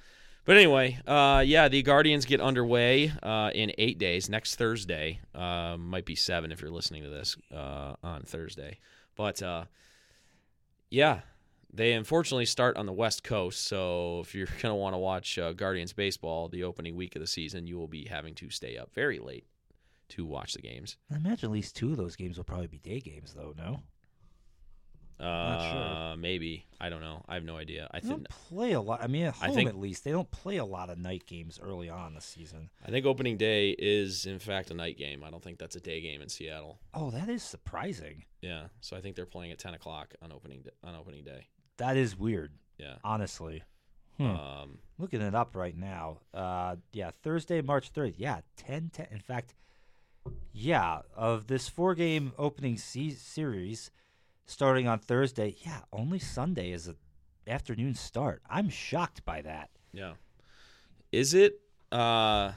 but anyway, uh, yeah, the Guardians get underway uh, in eight days. Next Thursday, uh, might be seven if you're listening to this uh, on Thursday. But uh, yeah, they unfortunately start on the West Coast. So if you're gonna want to watch uh, Guardians baseball the opening week of the season, you will be having to stay up very late to watch the games. I imagine at least two of those games will probably be day games, though. No, Uh, sure. Maybe I don't know. I have no idea. I they think don't play a lot. I mean, at I home think- at least they don't play a lot of night games early on this season. I think opening day is in fact a night game. I don't think that's a day game in Seattle. Oh, that is surprising. Yeah, so I think they're playing at ten o'clock on opening d- on opening day. That is weird, Yeah. honestly. Hmm. Um, Looking it up right now. Uh, yeah, Thursday, March 3rd. Yeah, 10 10. In fact, yeah, of this four game opening se- series starting on Thursday, yeah, only Sunday is an afternoon start. I'm shocked by that. yeah. Is it? Uh,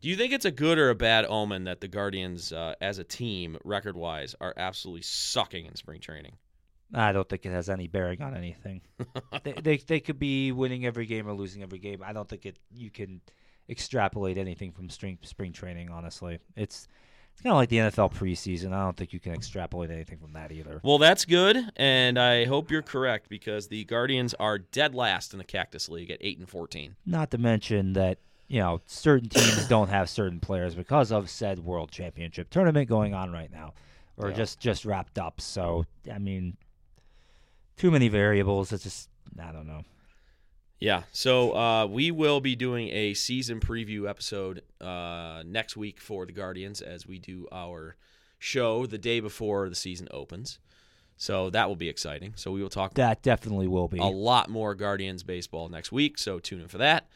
do you think it's a good or a bad omen that the Guardians, uh, as a team, record wise, are absolutely sucking in spring training? I don't think it has any bearing on anything. they, they they could be winning every game or losing every game. I don't think it you can extrapolate anything from spring spring training. Honestly, it's it's kind of like the NFL preseason. I don't think you can extrapolate anything from that either. Well, that's good, and I hope you're correct because the Guardians are dead last in the Cactus League at eight and fourteen. Not to mention that you know certain teams don't have certain players because of said World Championship tournament going on right now, or Yeah. just just wrapped up. So I mean, too many variables. It's just I don't know. Yeah, so uh, we will be doing a season preview episode uh, next week for the Guardians as we do our show the day before the season opens. So that will be exciting. So we will talk That definitely will be. a lot more Guardians baseball next week. So tune in for that.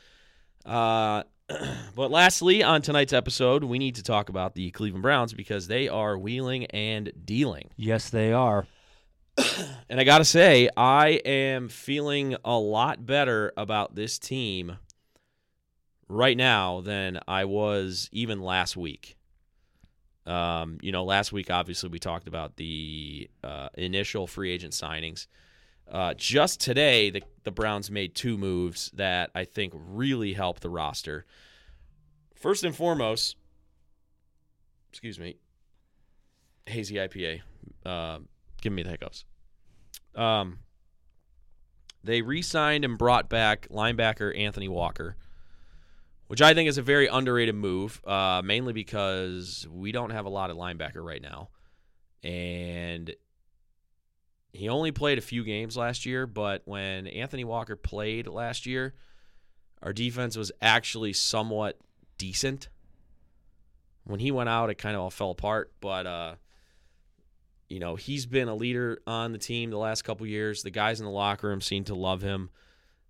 Uh, but lastly, on tonight's episode, we need to talk about the Cleveland Browns because they are wheeling and dealing. Yes, they are. And I got to say, I am feeling a lot better about this team right now than I was even last week. Um, you know, last week, obviously, we talked about the uh, initial free agent signings. Uh, just today, the, the Browns made two moves that I think really help the roster. First and foremost, excuse me, hazy IPA. Uh, give me the hiccups. Um, they re-signed and brought back linebacker Anthony Walker, which I think is a very underrated move, uh, mainly because we don't have a lot of linebacker right now, and he only played a few games last year. But when Anthony Walker played last year, our defense was actually somewhat decent. When he went out, it kind of all fell apart, but. Uh, you know, he's been a leader on the team the last couple years. The guys in the locker room seem to love him.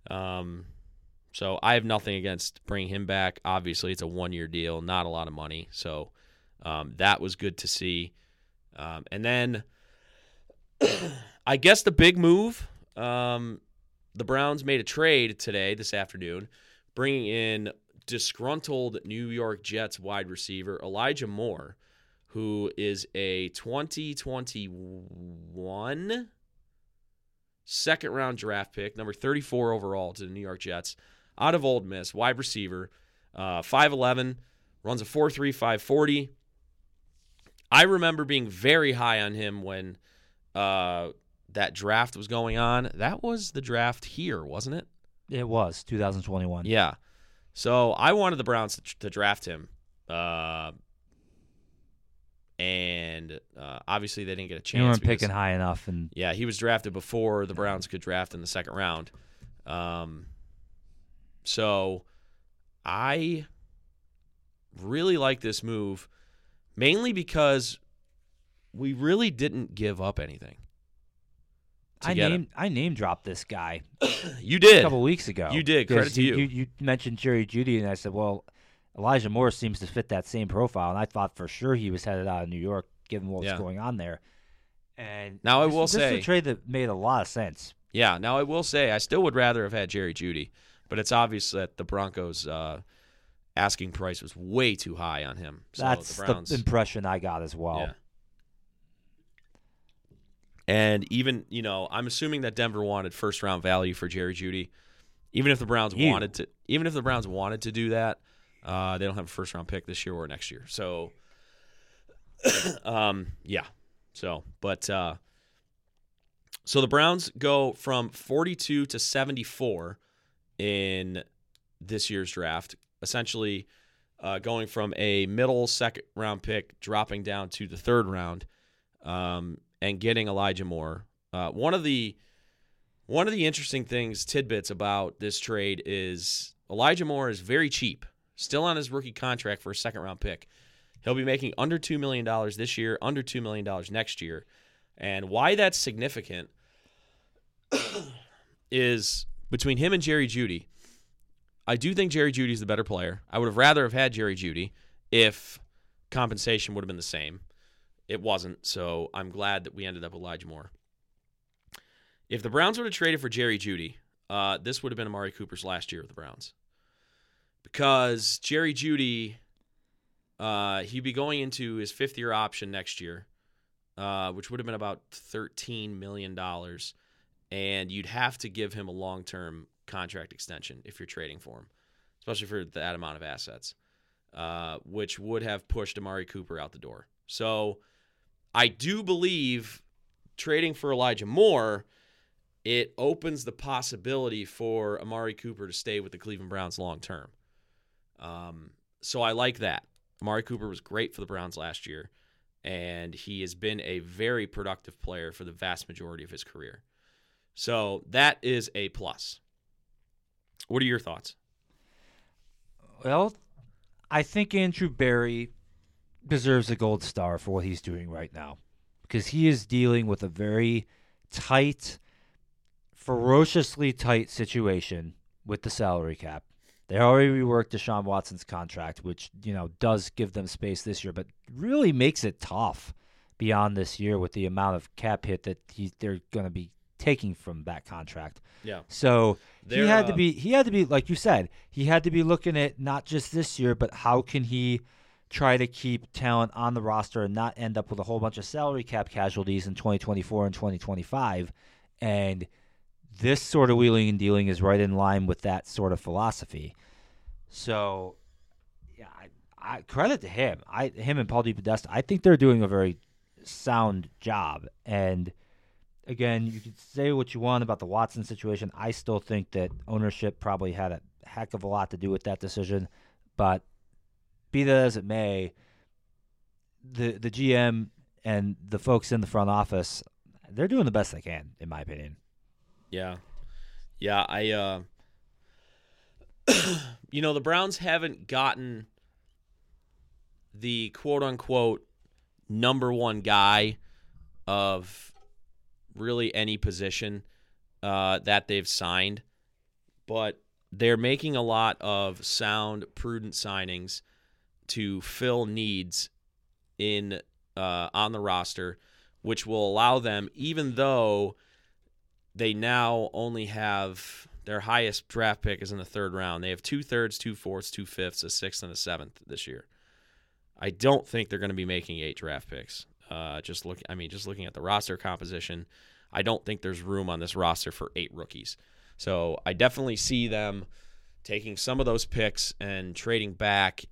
Um, so I have nothing against bringing him back. Obviously, it's a one-year deal, not a lot of money. So um, that was good to see. Um, and then I guess the big move, um, the Browns made a trade today, this afternoon, bringing in disgruntled New York Jets wide receiver Elijah Moore, who is a 2021 second round draft pick, number 34 overall to the New York Jets, out of Ole Miss, wide receiver, uh, 5'11, runs a 4'3, 540. I remember being very high on him when uh, that draft was going on. That was the draft here, wasn't it? It was 2021. Yeah. So I wanted the Browns to, to draft him. Uh, and uh, obviously they didn't get a chance. You weren't because- picking high enough, and Yeah, he was drafted before the Browns could draft in the second round. Um, so I really like this move, mainly because we really didn't give up anything. I get name I name dropped this guy you did a couple weeks ago. You did. Credit to you. you. You mentioned Jerry Jeudy, and I said, well, Elijah Moore seems to fit that same profile, and I thought for sure he was headed out of New York, given what was Yeah. going on there. And Now, I this- will this is say- a trade that made a lot of sense. Yeah. Now I will say I still would rather have had Jerry Jeudy, but it's obvious that the Broncos' uh, asking price was way too high on him. So That's the Browns. impression I got as well. Yeah. And even, you know, I'm assuming that Denver wanted first round value for Jerry Jeudy. Even if the Browns Ew. wanted to even if the Browns wanted to do that, uh, they don't have a first round pick this year or next year. So um yeah. So, but uh so the Browns go from 42 to 74 in this year's draft, essentially uh, going from a middle second round pick dropping down to the third round um, and getting Elijah Moore. Uh, one of the one of the interesting things tidbits about this trade is Elijah Moore is very cheap, still on his rookie contract for a second round pick. He'll be making under two million dollars this year, under two million dollars next year, and why that's significant is between him and Jerry Jeudy. I do think Jerry Jeudy's the better player. I would have rather have had Jerry Jeudy if compensation would have been the same. It wasn't, so I'm glad that we ended up with Elijah Moore. If the Browns would have traded for Jerry Jeudy, uh, this would have been Amari Cooper's last year with the Browns. Because Jerry Jeudy, uh, he'd be going into his fifth year option next year, uh, which would have been about $13 million. And you'd have to give him a long term contract extension if you're trading for him, especially for that amount of assets, uh, which would have pushed Amari Cooper out the door. So I do believe trading for Elijah Moore, it opens the possibility for Amari Cooper to stay with the Cleveland Browns long term. Um, so I like that. Amari Cooper was great for the Browns last year, and he has been a very productive player for the vast majority of his career. So that is a plus. What are your thoughts? Well, I think Andrew Berry deserves a gold star for what he's doing right now because he is dealing with a very tight, ferociously tight situation with the salary cap. They already reworked Deshaun Watson's contract, which you know does give them space this year, but really makes it tough beyond this year with the amount of cap hit that he, they're going to be taking from that contract. Yeah. So he They're, had to uh, be he had to be like you said he had to be looking at not just this year but how can he try to keep talent on the roster and not end up with a whole bunch of salary cap casualties in 2024 and 2025 and this sort of wheeling and dealing is right in line with that sort of philosophy so yeah I, I credit to him I him and Paul DePodesta I think they're doing a very sound job and again, you could say what you want about the Watson situation. I still think that ownership probably had a heck of a lot to do with that decision. But be that as it may, the the GM and the folks in the front office, they're doing the best they can, in my opinion. Yeah. Yeah, I uh you know, the Browns haven't gotten the quote unquote number 1 guy of really any position uh that they've signed, but they're making a lot of sound, prudent signings to fill needs in uh on the roster which will allow them, even though they now only have their highest draft pick is in the third round. They have two thirds, two fourths, two fifths, a sixth, and a seventh this year. I don't think they're going to be making eight draft picks. Uh, just look, I mean, just looking at the roster composition, I don't think there's room on this roster for eight rookies. So I definitely see them taking some of those picks and trading back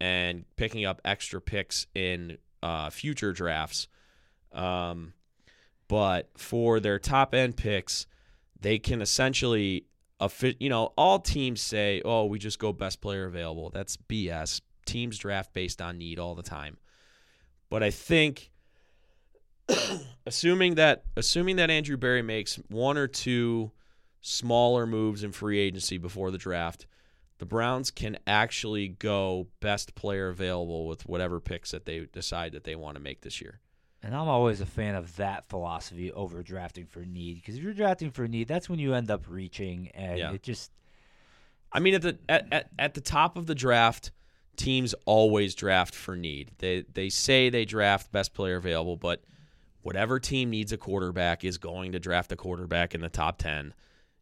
and picking up extra picks in uh, future drafts. Um, but for their top end picks, they can essentially, you know, all teams say, "Oh, we just go best player available." That's BS. Teams draft based on need all the time. But I think, assuming that assuming that Andrew Berry makes one or two smaller moves in free agency before the draft, the Browns can actually go best player available with whatever picks that they decide that they want to make this year. And I'm always a fan of that philosophy over drafting for need because if you're drafting for need, that's when you end up reaching, and Yeah. it just I mean, at the at, at, at the top of the draft, teams always draft for need. They they say they draft best player available, but whatever team needs a quarterback is going to draft a quarterback in the top ten.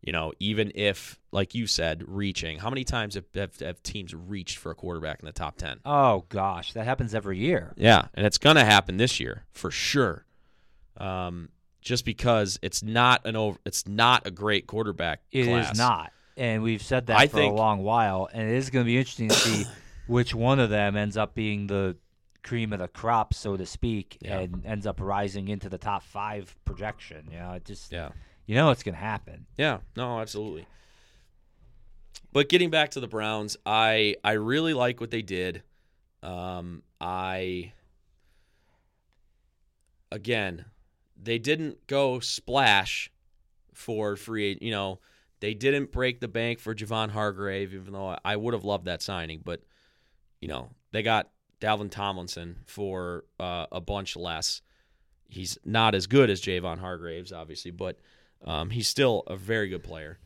You know, even if, like you said, reaching. How many times have, have, have teams reached for a quarterback in the top ten? oh gosh, that happens every year. Yeah, and it's going to happen this year for sure. Um, just because it's not an over, it's not a great quarterback. It is class. not, and we've said that I for think- a long while, and it is going to be interesting to see which one of them ends up being the cream of the crop, so to speak, Yeah. and ends up rising into the top five projection. You know, it just Yeah. You know it's going to happen. Yeah, no, absolutely. But getting back to the Browns, I I really like what they did. Um, I again, they didn't go splash for free. You know, they didn't break the bank for Javon Hargrave, even though I would have loved that signing. But you know, they got Dalvin Tomlinson for uh, a bunch less. He's not as good as Javon Hargraves, obviously, but um, he's still a very good player.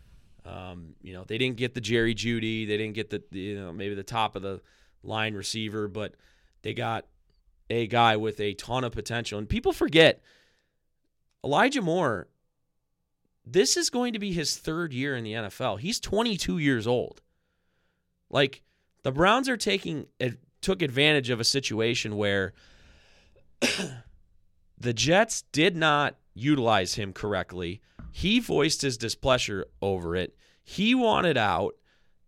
Um, you know, they didn't get the Jerry Jeudy, they didn't get the you know maybe the top of the line receiver, but they got a guy with a ton of potential. And people forget Elijah Moore. This is going to be his third year in the NFL. He's 22 years old. Like the Browns are taking took advantage of a situation where the Jets did not utilize him correctly. He voiced his displeasure over it. He wanted out,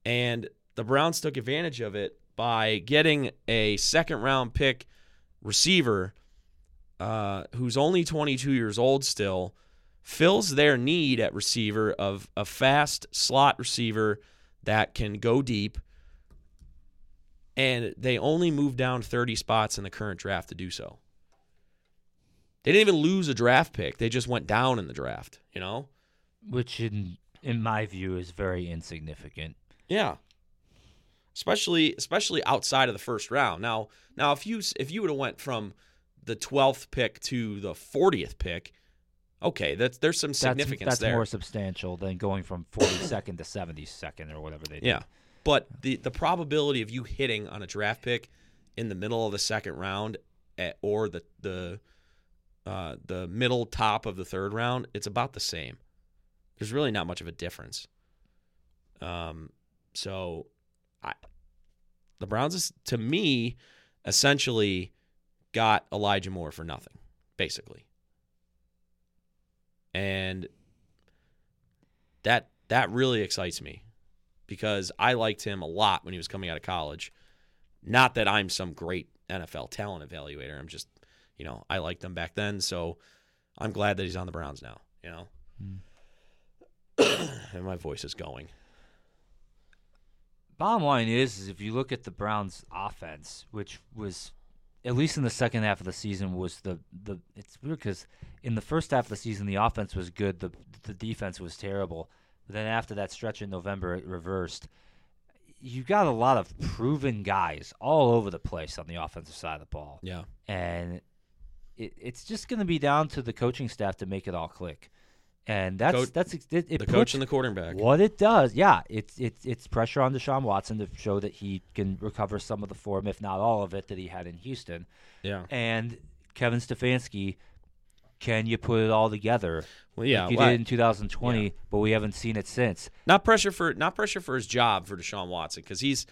and the Browns took advantage of it by getting a second round pick receiver uh, who's only 22 years old still, fills their need at receiver of a fast slot receiver that can go deep. And they only moved down 30 spots in the current draft to do so. They didn't even lose a draft pick. They just went down in the draft, you know? which in in my view is very insignificant. Yeah. Especially especially outside of the first round. Now, now if you if you would have went from the 12th pick to the 40th pick, okay, that's there's some That's, significance that's there. more substantial than going from 42nd to 72nd or whatever they did. Yeah. But the the probability of you hitting on a draft pick in the middle of the second round at, or the the uh, the middle top of the third round, it's about the same. There's really not much of a difference. Um, so I the Browns is, to me essentially got Elijah Moore for nothing, basically. And that that really excites me because I liked him a lot when he was coming out of college. Not that I'm some great NFL talent evaluator. I'm just, you know, I liked him back then, so I'm glad that he's on the Browns now, you know. Hmm. and my voice is going. Bottom line is, is if you look at the Browns' offense, which was at least in the second half of the season was the the it's weird because in the first half of the season the offense was good, the the defense was terrible. But then after that stretch in November, it reversed. You got a lot of proven guys all over the place on the offensive side of the ball, Yeah. and it, it's just going to be down to the coaching staff to make it all click. And that's Coach- that's it, it The puts- coach and the quarterback. what it does, yeah, it's it's it's pressure on Deshaun Watson to show that he can recover some of the form, if not all of it, that he had in Houston. Yeah. And Kevin Stefanski can you put it all together? Well, yeah, like you well, did in 2020, but we haven't seen it since. not pressure for not pressure for his job for Deshaun Watson because he's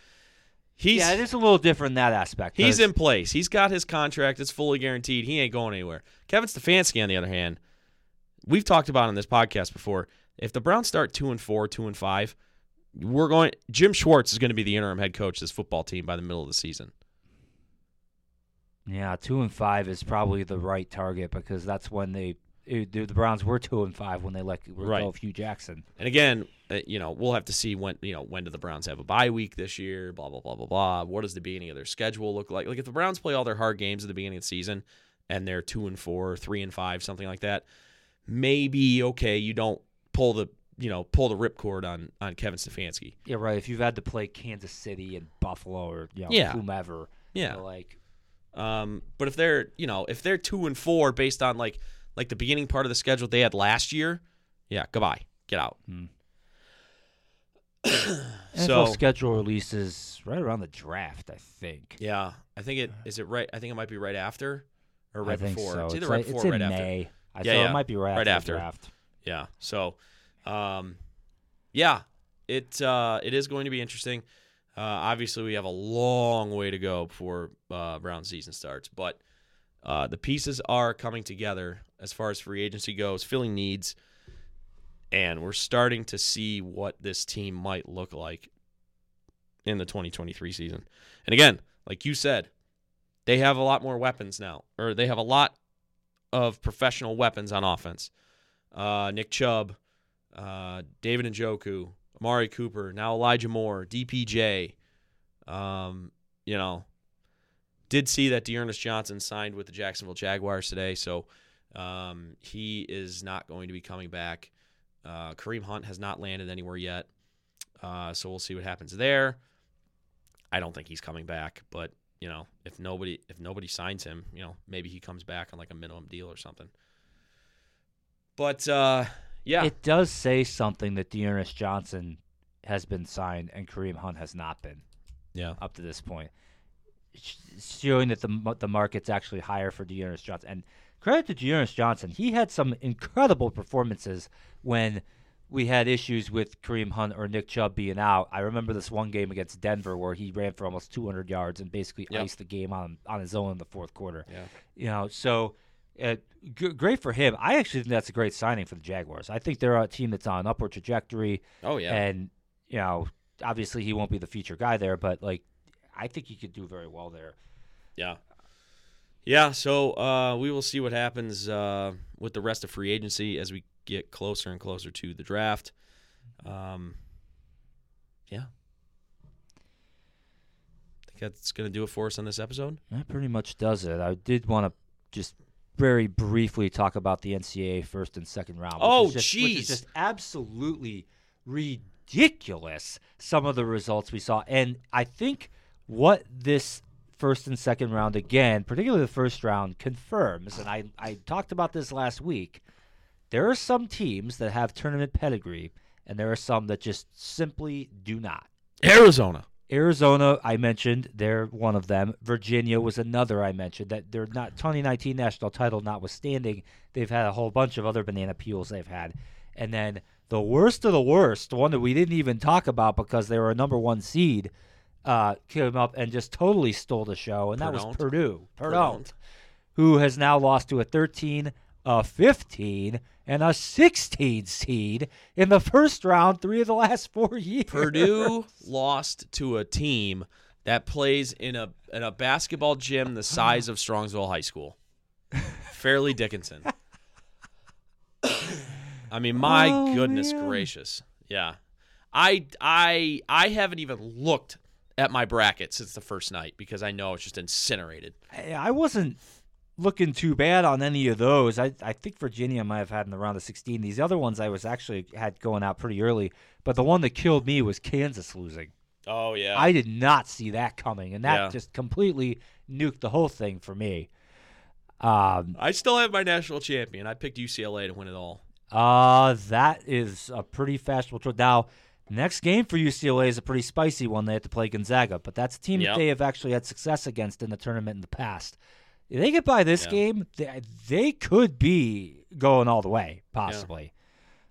he's yeah, it is a little different in that aspect. He's in place. He's got his contract. It's fully guaranteed. He ain't going anywhere. Kevin Stefanski, on the other hand, we've talked about on this podcast before. If the Browns start two and four, two and five, we're going. Jim Schwartz is going to be the interim head coach of this football team by the middle of the season. Yeah, two and five is probably the right target because that's when they the Browns were two and five when they let go Right. of Hue Jackson. And again, uh, you know, we'll have to see when you know when do the Browns have a bye week this year? Blah blah blah blah blah. What does the beginning of their schedule look like? Like if the Browns play all their hard games at the beginning of the season and they're two and four, three and five, something like that, maybe okay, you don't pull the you know pull the ripcord on on Kevin Stefanski. Yeah, right. If you've had to play Kansas City and Buffalo or you know Yeah. whomever, Yeah. you're like Um, but if they're you know if they're two and four based on like like the beginning part of the schedule they had last year, yeah, goodbye, get out. Hmm. so schedule releases right around the draft, I think. Yeah, I think it is it right. I think it might be right after or right I think before. so. It's either it's right like- before, or in right after. May. I Yeah, yeah. it might be right, Right after, after. the draft. Yeah. So, um, yeah, it uh, it is going to be interesting. Uh, obviously, we have a long way to go before uh, Brown season starts, but uh, the pieces are coming together as far as free agency goes, filling needs, and we're starting to see what this team might look like in the 2023 season. And again, like you said, they have a lot more weapons now, or they have a lot of professional weapons on offense. Uh, Nick Chubb, uh, David Njoku, Amari Cooper, now Elijah Moore, DPJ. Um, you know, did see that D'Ernest Johnson signed with the Jacksonville Jaguars today, so um, he is not going to be coming back. Uh, Kareem Hunt has not landed anywhere yet, uh, so we'll see what happens there. I don't think he's coming back, but you know, if nobody if nobody signs him, you know, maybe he comes back on like a minimum deal or something. But uh, yeah, It does say something that D'Ernest Johnson has been signed and Kareem Hunt has not been yeah, up to this point, Sh- showing that the the market's actually higher for D'Ernest Johnson. And credit to D'Ernest Johnson, he had some incredible performances when we had issues with Kareem Hunt or Nick Chubb being out. I remember this one game against Denver where he ran for almost 200 yards and basically Yep. iced the game on on his own in the fourth quarter. yeah. You know, so uh, g- great for him. I actually think that's a great signing for the Jaguars. I think they're a team that's on an upward trajectory, Oh yeah, and you know, obviously he won't be the feature guy there, but like, I think he could do very well there. yeah, yeah. So uh, we will see what happens uh, with the rest of free agency as we get closer and closer to the draft. Um, yeah, I think that's gonna do it for us on this episode. That pretty much does it. I did want to just very briefly talk about the NCAA first and second round. which Oh, jeez. is just absolutely ridiculous. Some of the results we saw, and I think what this first and second round again, particularly the first round, confirms. And I I talked about this last week. There are some teams that have tournament pedigree, and there are some that just simply do not. Arizona. Arizona, I mentioned, they're one of them. Virginia was another I mentioned. That they're not 2019 national title notwithstanding, they've had a whole bunch of other banana peels they've had. And then the worst of the worst, one that we didn't even talk about because they were a number one seed, uh, came up and just totally stole the show, and that was Purdue. Purdue. Purdue, Purdue. who has now lost to a 13, a 15, and a 16 seed in the first round three of the last four years. Purdue lost to a team that plays in a in a basketball gym the size of Strongsville High School. Fairleigh Dickinson. I mean, my Oh, goodness man. gracious. Yeah. I I I haven't even looked at my bracket since the first night because I know it's just incinerated. I I wasn't looking too bad on any of those. I I think Virginia might have had in the round of 16. These other ones I was actually had going out pretty early, but the one that killed me was Kansas losing. Oh yeah. I did not see that coming, and that Yeah. just completely nuked the whole thing for me. Um, I still have my national champion. I picked UCLA to win it all. uh, that is a pretty fashionable choice. Now, next game for UCLA is a pretty spicy one. They have to play Gonzaga, but that's a team Yep. that they have actually had success against in the tournament in the past. If they get by this Yeah. game, they, they could be going all the way, possibly.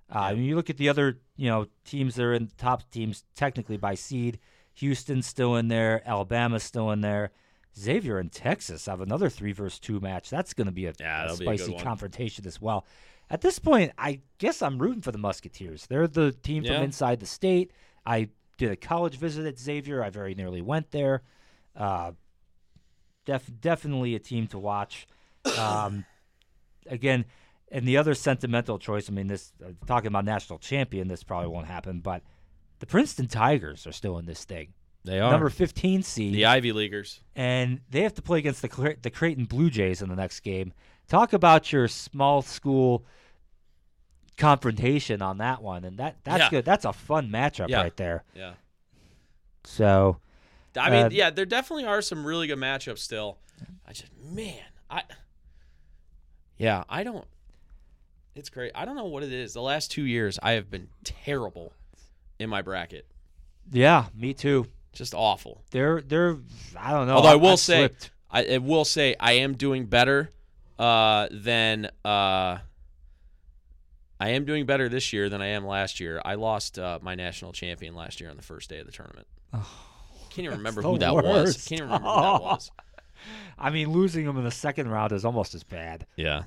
Uh, Yeah. I mean, you look at the other, you know, teams that are in top teams technically by seed. Houston's still in there. Alabama's still in there. Xavier and Texas have another three versus two match. That's going to be a, Yeah, a that'll be a spicy confrontation as well. At this point, I guess I'm rooting for the Musketeers. They're the team Yeah. from inside the state. I did a college visit at Xavier. I very nearly went there. Uh, def- definitely a team to watch. Um, again, and the other sentimental choice. I mean, this uh, talking about national champion. This probably won't happen, but the Princeton Tigers are still in this thing. They are Number 15 seed the Ivy Leaguers. and they have to play against the Cra- the Creighton Blue Jays in the next game. Talk about your small school confrontation on that one, and that that's Yeah. good. That's a fun matchup Yeah. right there. Yeah. So I mean, Uh, yeah, there definitely are some really good matchups still. I just, man, I, yeah, I don't. It's great. I don't know what it is. The last two years, I have been terrible in my bracket. yeah, me too. Just awful. They're they're I don't know. Although I I've- will I've say. I, I will say, I am doing better uh, than uh, I am doing better this year than I am last year. I lost uh, my national champion last year on the first day of the tournament. Can't even remember who that was. Can't even remember who that was. I mean, losing them in the second round is almost as bad. Yeah.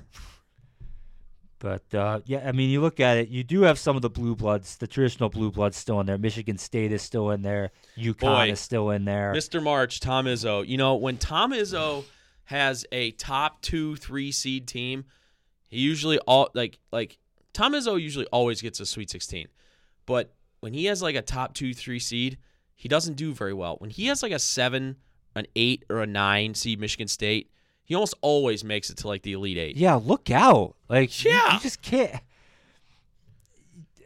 But uh, yeah, I mean, you look at it. You do have some of the blue bloods, the traditional blue bloods, still in there. Michigan State is still in there. UConn Boy, is still in there. Mr. March, Tom Izzo. You know, when Tom Izzo has a top two, three seed team, he usually all like like Tom Izzo usually always gets a Sweet 16. But when he has like a top two, three seed, he doesn't do very well. When he has like a seven, an eight, or a nine seed Michigan State, he almost always makes it to like the Elite Eight. Yeah, look out! Like, Yeah. you, just can't.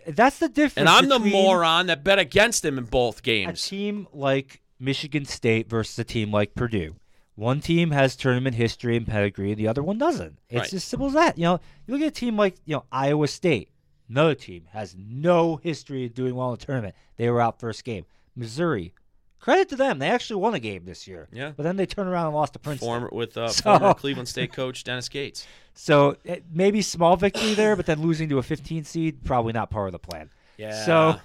That's the difference. And I'm the moron that bet against him in both games. A games. team like Michigan State versus a team like Purdue. One team has tournament history and pedigree, the other one doesn't. It's Right. as simple as that. You know, you look at a team like you know Iowa State. Another team has no history of doing well in the tournament. They were out first game. Missouri, credit to them, they actually won a game this year. Yeah. But then they turned around and lost to Princeton. Former with uh, So- former Cleveland State coach Dennis Gates. So it, maybe small victory there, but then losing to a 15 seed probably not part of the plan. Yeah. So,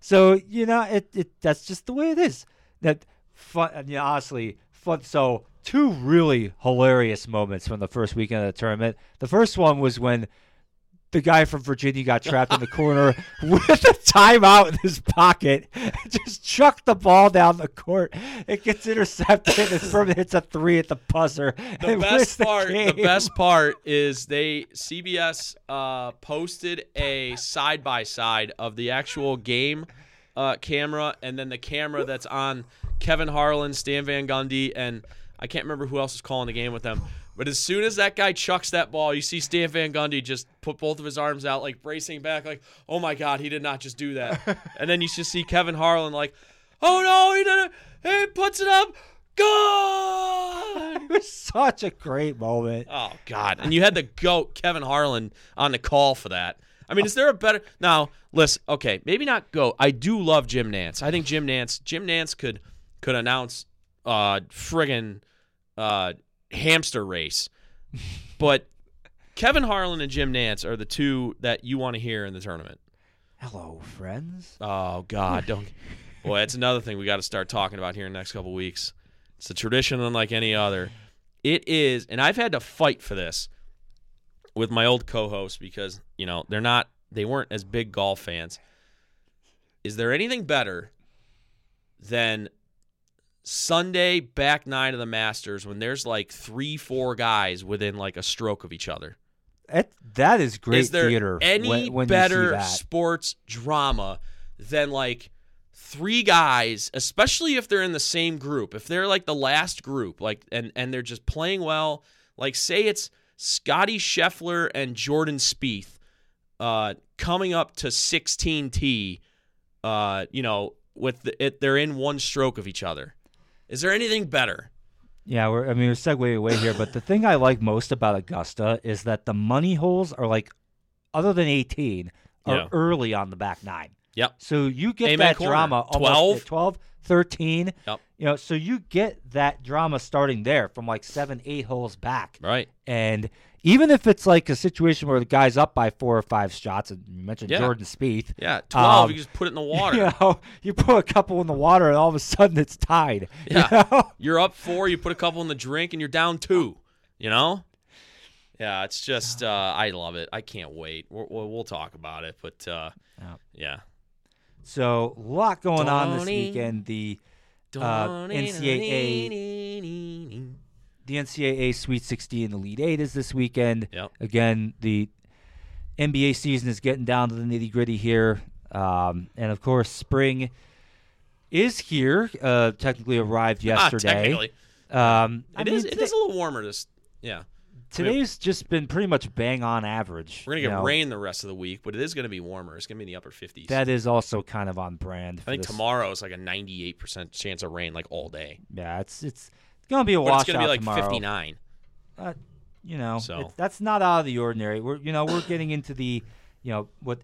so you know, it, it that's just the way it is. That fun, and, you know, honestly, fun. So two really hilarious moments from the first weekend of the tournament. The first one was when the guy from Virginia got trapped in the corner with a timeout in his pocket, just chucked the ball down the court. It gets intercepted, and Furman hits a three at the buzzer. the best part the game. best part is they CBS uh, posted a side by side of the actual game uh, camera and then the camera that's on Kevin Harlan, Stan Van Gundy, and I can't remember who else is calling the game with them. But as soon as that guy chucks that ball, you see Stan Van Gundy just put both of his arms out, like bracing back, like, oh my God, he did not just do that. and then you just see Kevin Harlan, like, oh no, he did it. He puts it up. Good. It was such a great moment. Oh God! And you had the goat Kevin Harlan on the call for that. I mean, is there a better now? Listen, okay, maybe not goat. I do love Jim Nantz. I think Jim Nantz, Jim Nantz could could announce uh friggin' uh hamster race, but Kevin Harlan and Jim Nantz are the two that you want to hear in the tournament. Hello, friends. Oh God, don't. Boy, that's another thing we got to start talking about here in the next couple weeks. It's a tradition unlike any other. It is, and I've had to fight for this with my old co-hosts because you know they're not, they weren't as big golf fans. Is there anything better than Sunday back nine of the Masters when there's like three, four guys within like a stroke of each other? That, that is great is there theater. any when, when better you see that. sports drama than like three guys, especially if they're in the same group, if they're like the last group, like and and they're just playing well. Like say it's Scottie Scheffler and Jordan Spieth, uh, coming up to 16T, uh, you know, with the, it, they're in one stroke of each other. Is there anything better? Yeah, we're, I mean, we're segueing away here, but the thing I like most about Augusta is that the money holes are like, other than 18, are Yeah. early on the back nine. Yep. So you get Amen that corner. drama 12? at 12, 13. Yep. You know, so you get that drama starting there from like seven, eight holes back. Right. And even if it's like a situation where the guy's up by four or five shots, and you mentioned Yeah. Jordan Spieth, Yeah. Twelve. Um, you just put it in the water. you know, you put a couple in the water, and all of a sudden it's tied. you Yeah. know? You're up four. You put a couple in the drink, and you're down two. You know. Yeah, it's just uh, I love it. I can't wait. We'll, we'll, we'll talk about it, but uh, Yeah. yeah. So a lot going on this weekend. The uh, NCAA the NCAA Sweet 16 and the Elite Eight is this weekend. Yep. Again, the NBA season is getting down to the nitty gritty here, um, and of course, spring is here. Uh, technically arrived Ah, yesterday. technically, um, it is. mean, It is a little warmer. This. Yeah. Today's just been pretty much bang on average. We're gonna get know. rain the rest of the week, but it is gonna be warmer. It's gonna be in the upper 50s. That is also kind of on brand. I think this. tomorrow is like a 98% chance of rain, like all day. Yeah, it's it's gonna be a But it's gonna be like tomorrow. 59. Uh, you know, So- it's- that's not out of the ordinary. We're you know we're getting into the you know what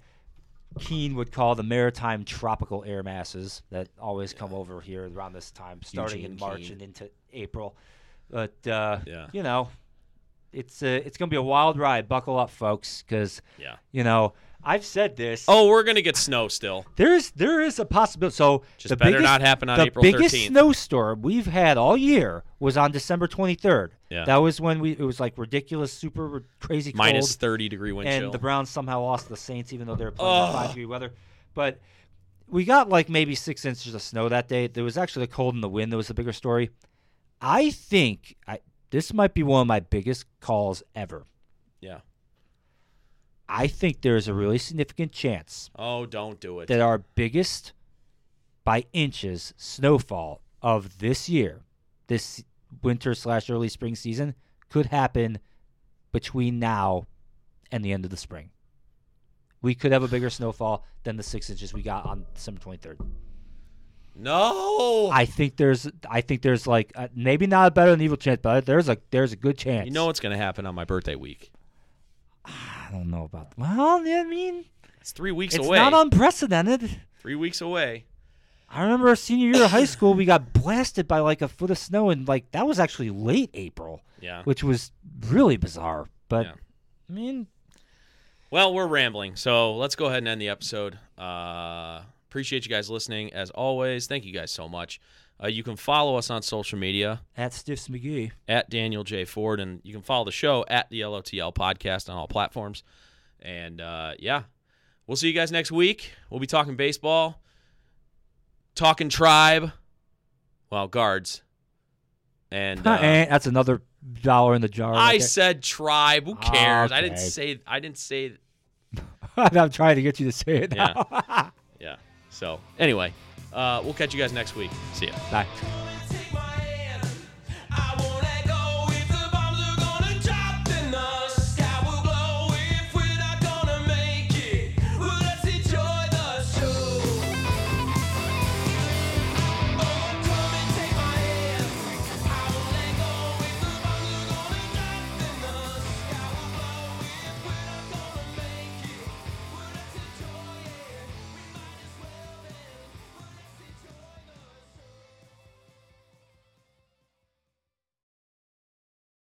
Keen would call the maritime tropical air masses that always come over here around this time, starting in March Keene. and into April. But uh, Yeah. you know, it's uh, it's gonna be a wild ride. Buckle up, folks, because Yeah. you know I've said this. Oh, we're gonna get snow still. There's there is a possibility. So Just the better biggest, not happen on the April biggest 13th. snowstorm we've had all year was on December 23rd. Yeah. That was when we it was like ridiculous, super crazy cold, Minus 30 degree wind and chill. the Browns somehow lost to the Saints even though they were playing in five degree weather. But we got like maybe six inches of snow that day. There was actually the cold and the wind that was the bigger story. I think I this might be one of my biggest calls ever. yeah. I think there's a really significant chance Oh, don't do it. that our biggest by inches snowfall of this year, this winter slash early spring season, could happen between now and the end of the spring. We could have a bigger snowfall than the six inches we got on December twenty third. no. I think there's, I think there's like uh, maybe not a better than evil chance, but there's a there's a good chance. you know what's gonna happen on my birthday week? I don't know about. Well, I mean, It's three weeks it's away. It's not unprecedented. three weeks away. I remember our senior year of high school, we got blasted by like a foot of snow, and like that was actually late April, Yeah. which was really bizarre. But Yeah. I mean, Well, we're rambling, so let's go ahead and end the episode. Uh, appreciate you guys listening as always. Thank you guys so much. Uh, you can follow us on social media at Stiffs McGee, at Daniel J Ford, and you can follow the show at the LOTL podcast on all platforms. And uh, yeah, we'll see you guys next week. We'll be talking baseball, talking tribe, well guards, and uh, that's another dollar in the jar. I said tribe. Who cares? I didn't Okay. say. I didn't say. I'm trying to get you to say it Yeah. Yeah. So anyway, uh, we'll catch you guys next week. See ya. Bye.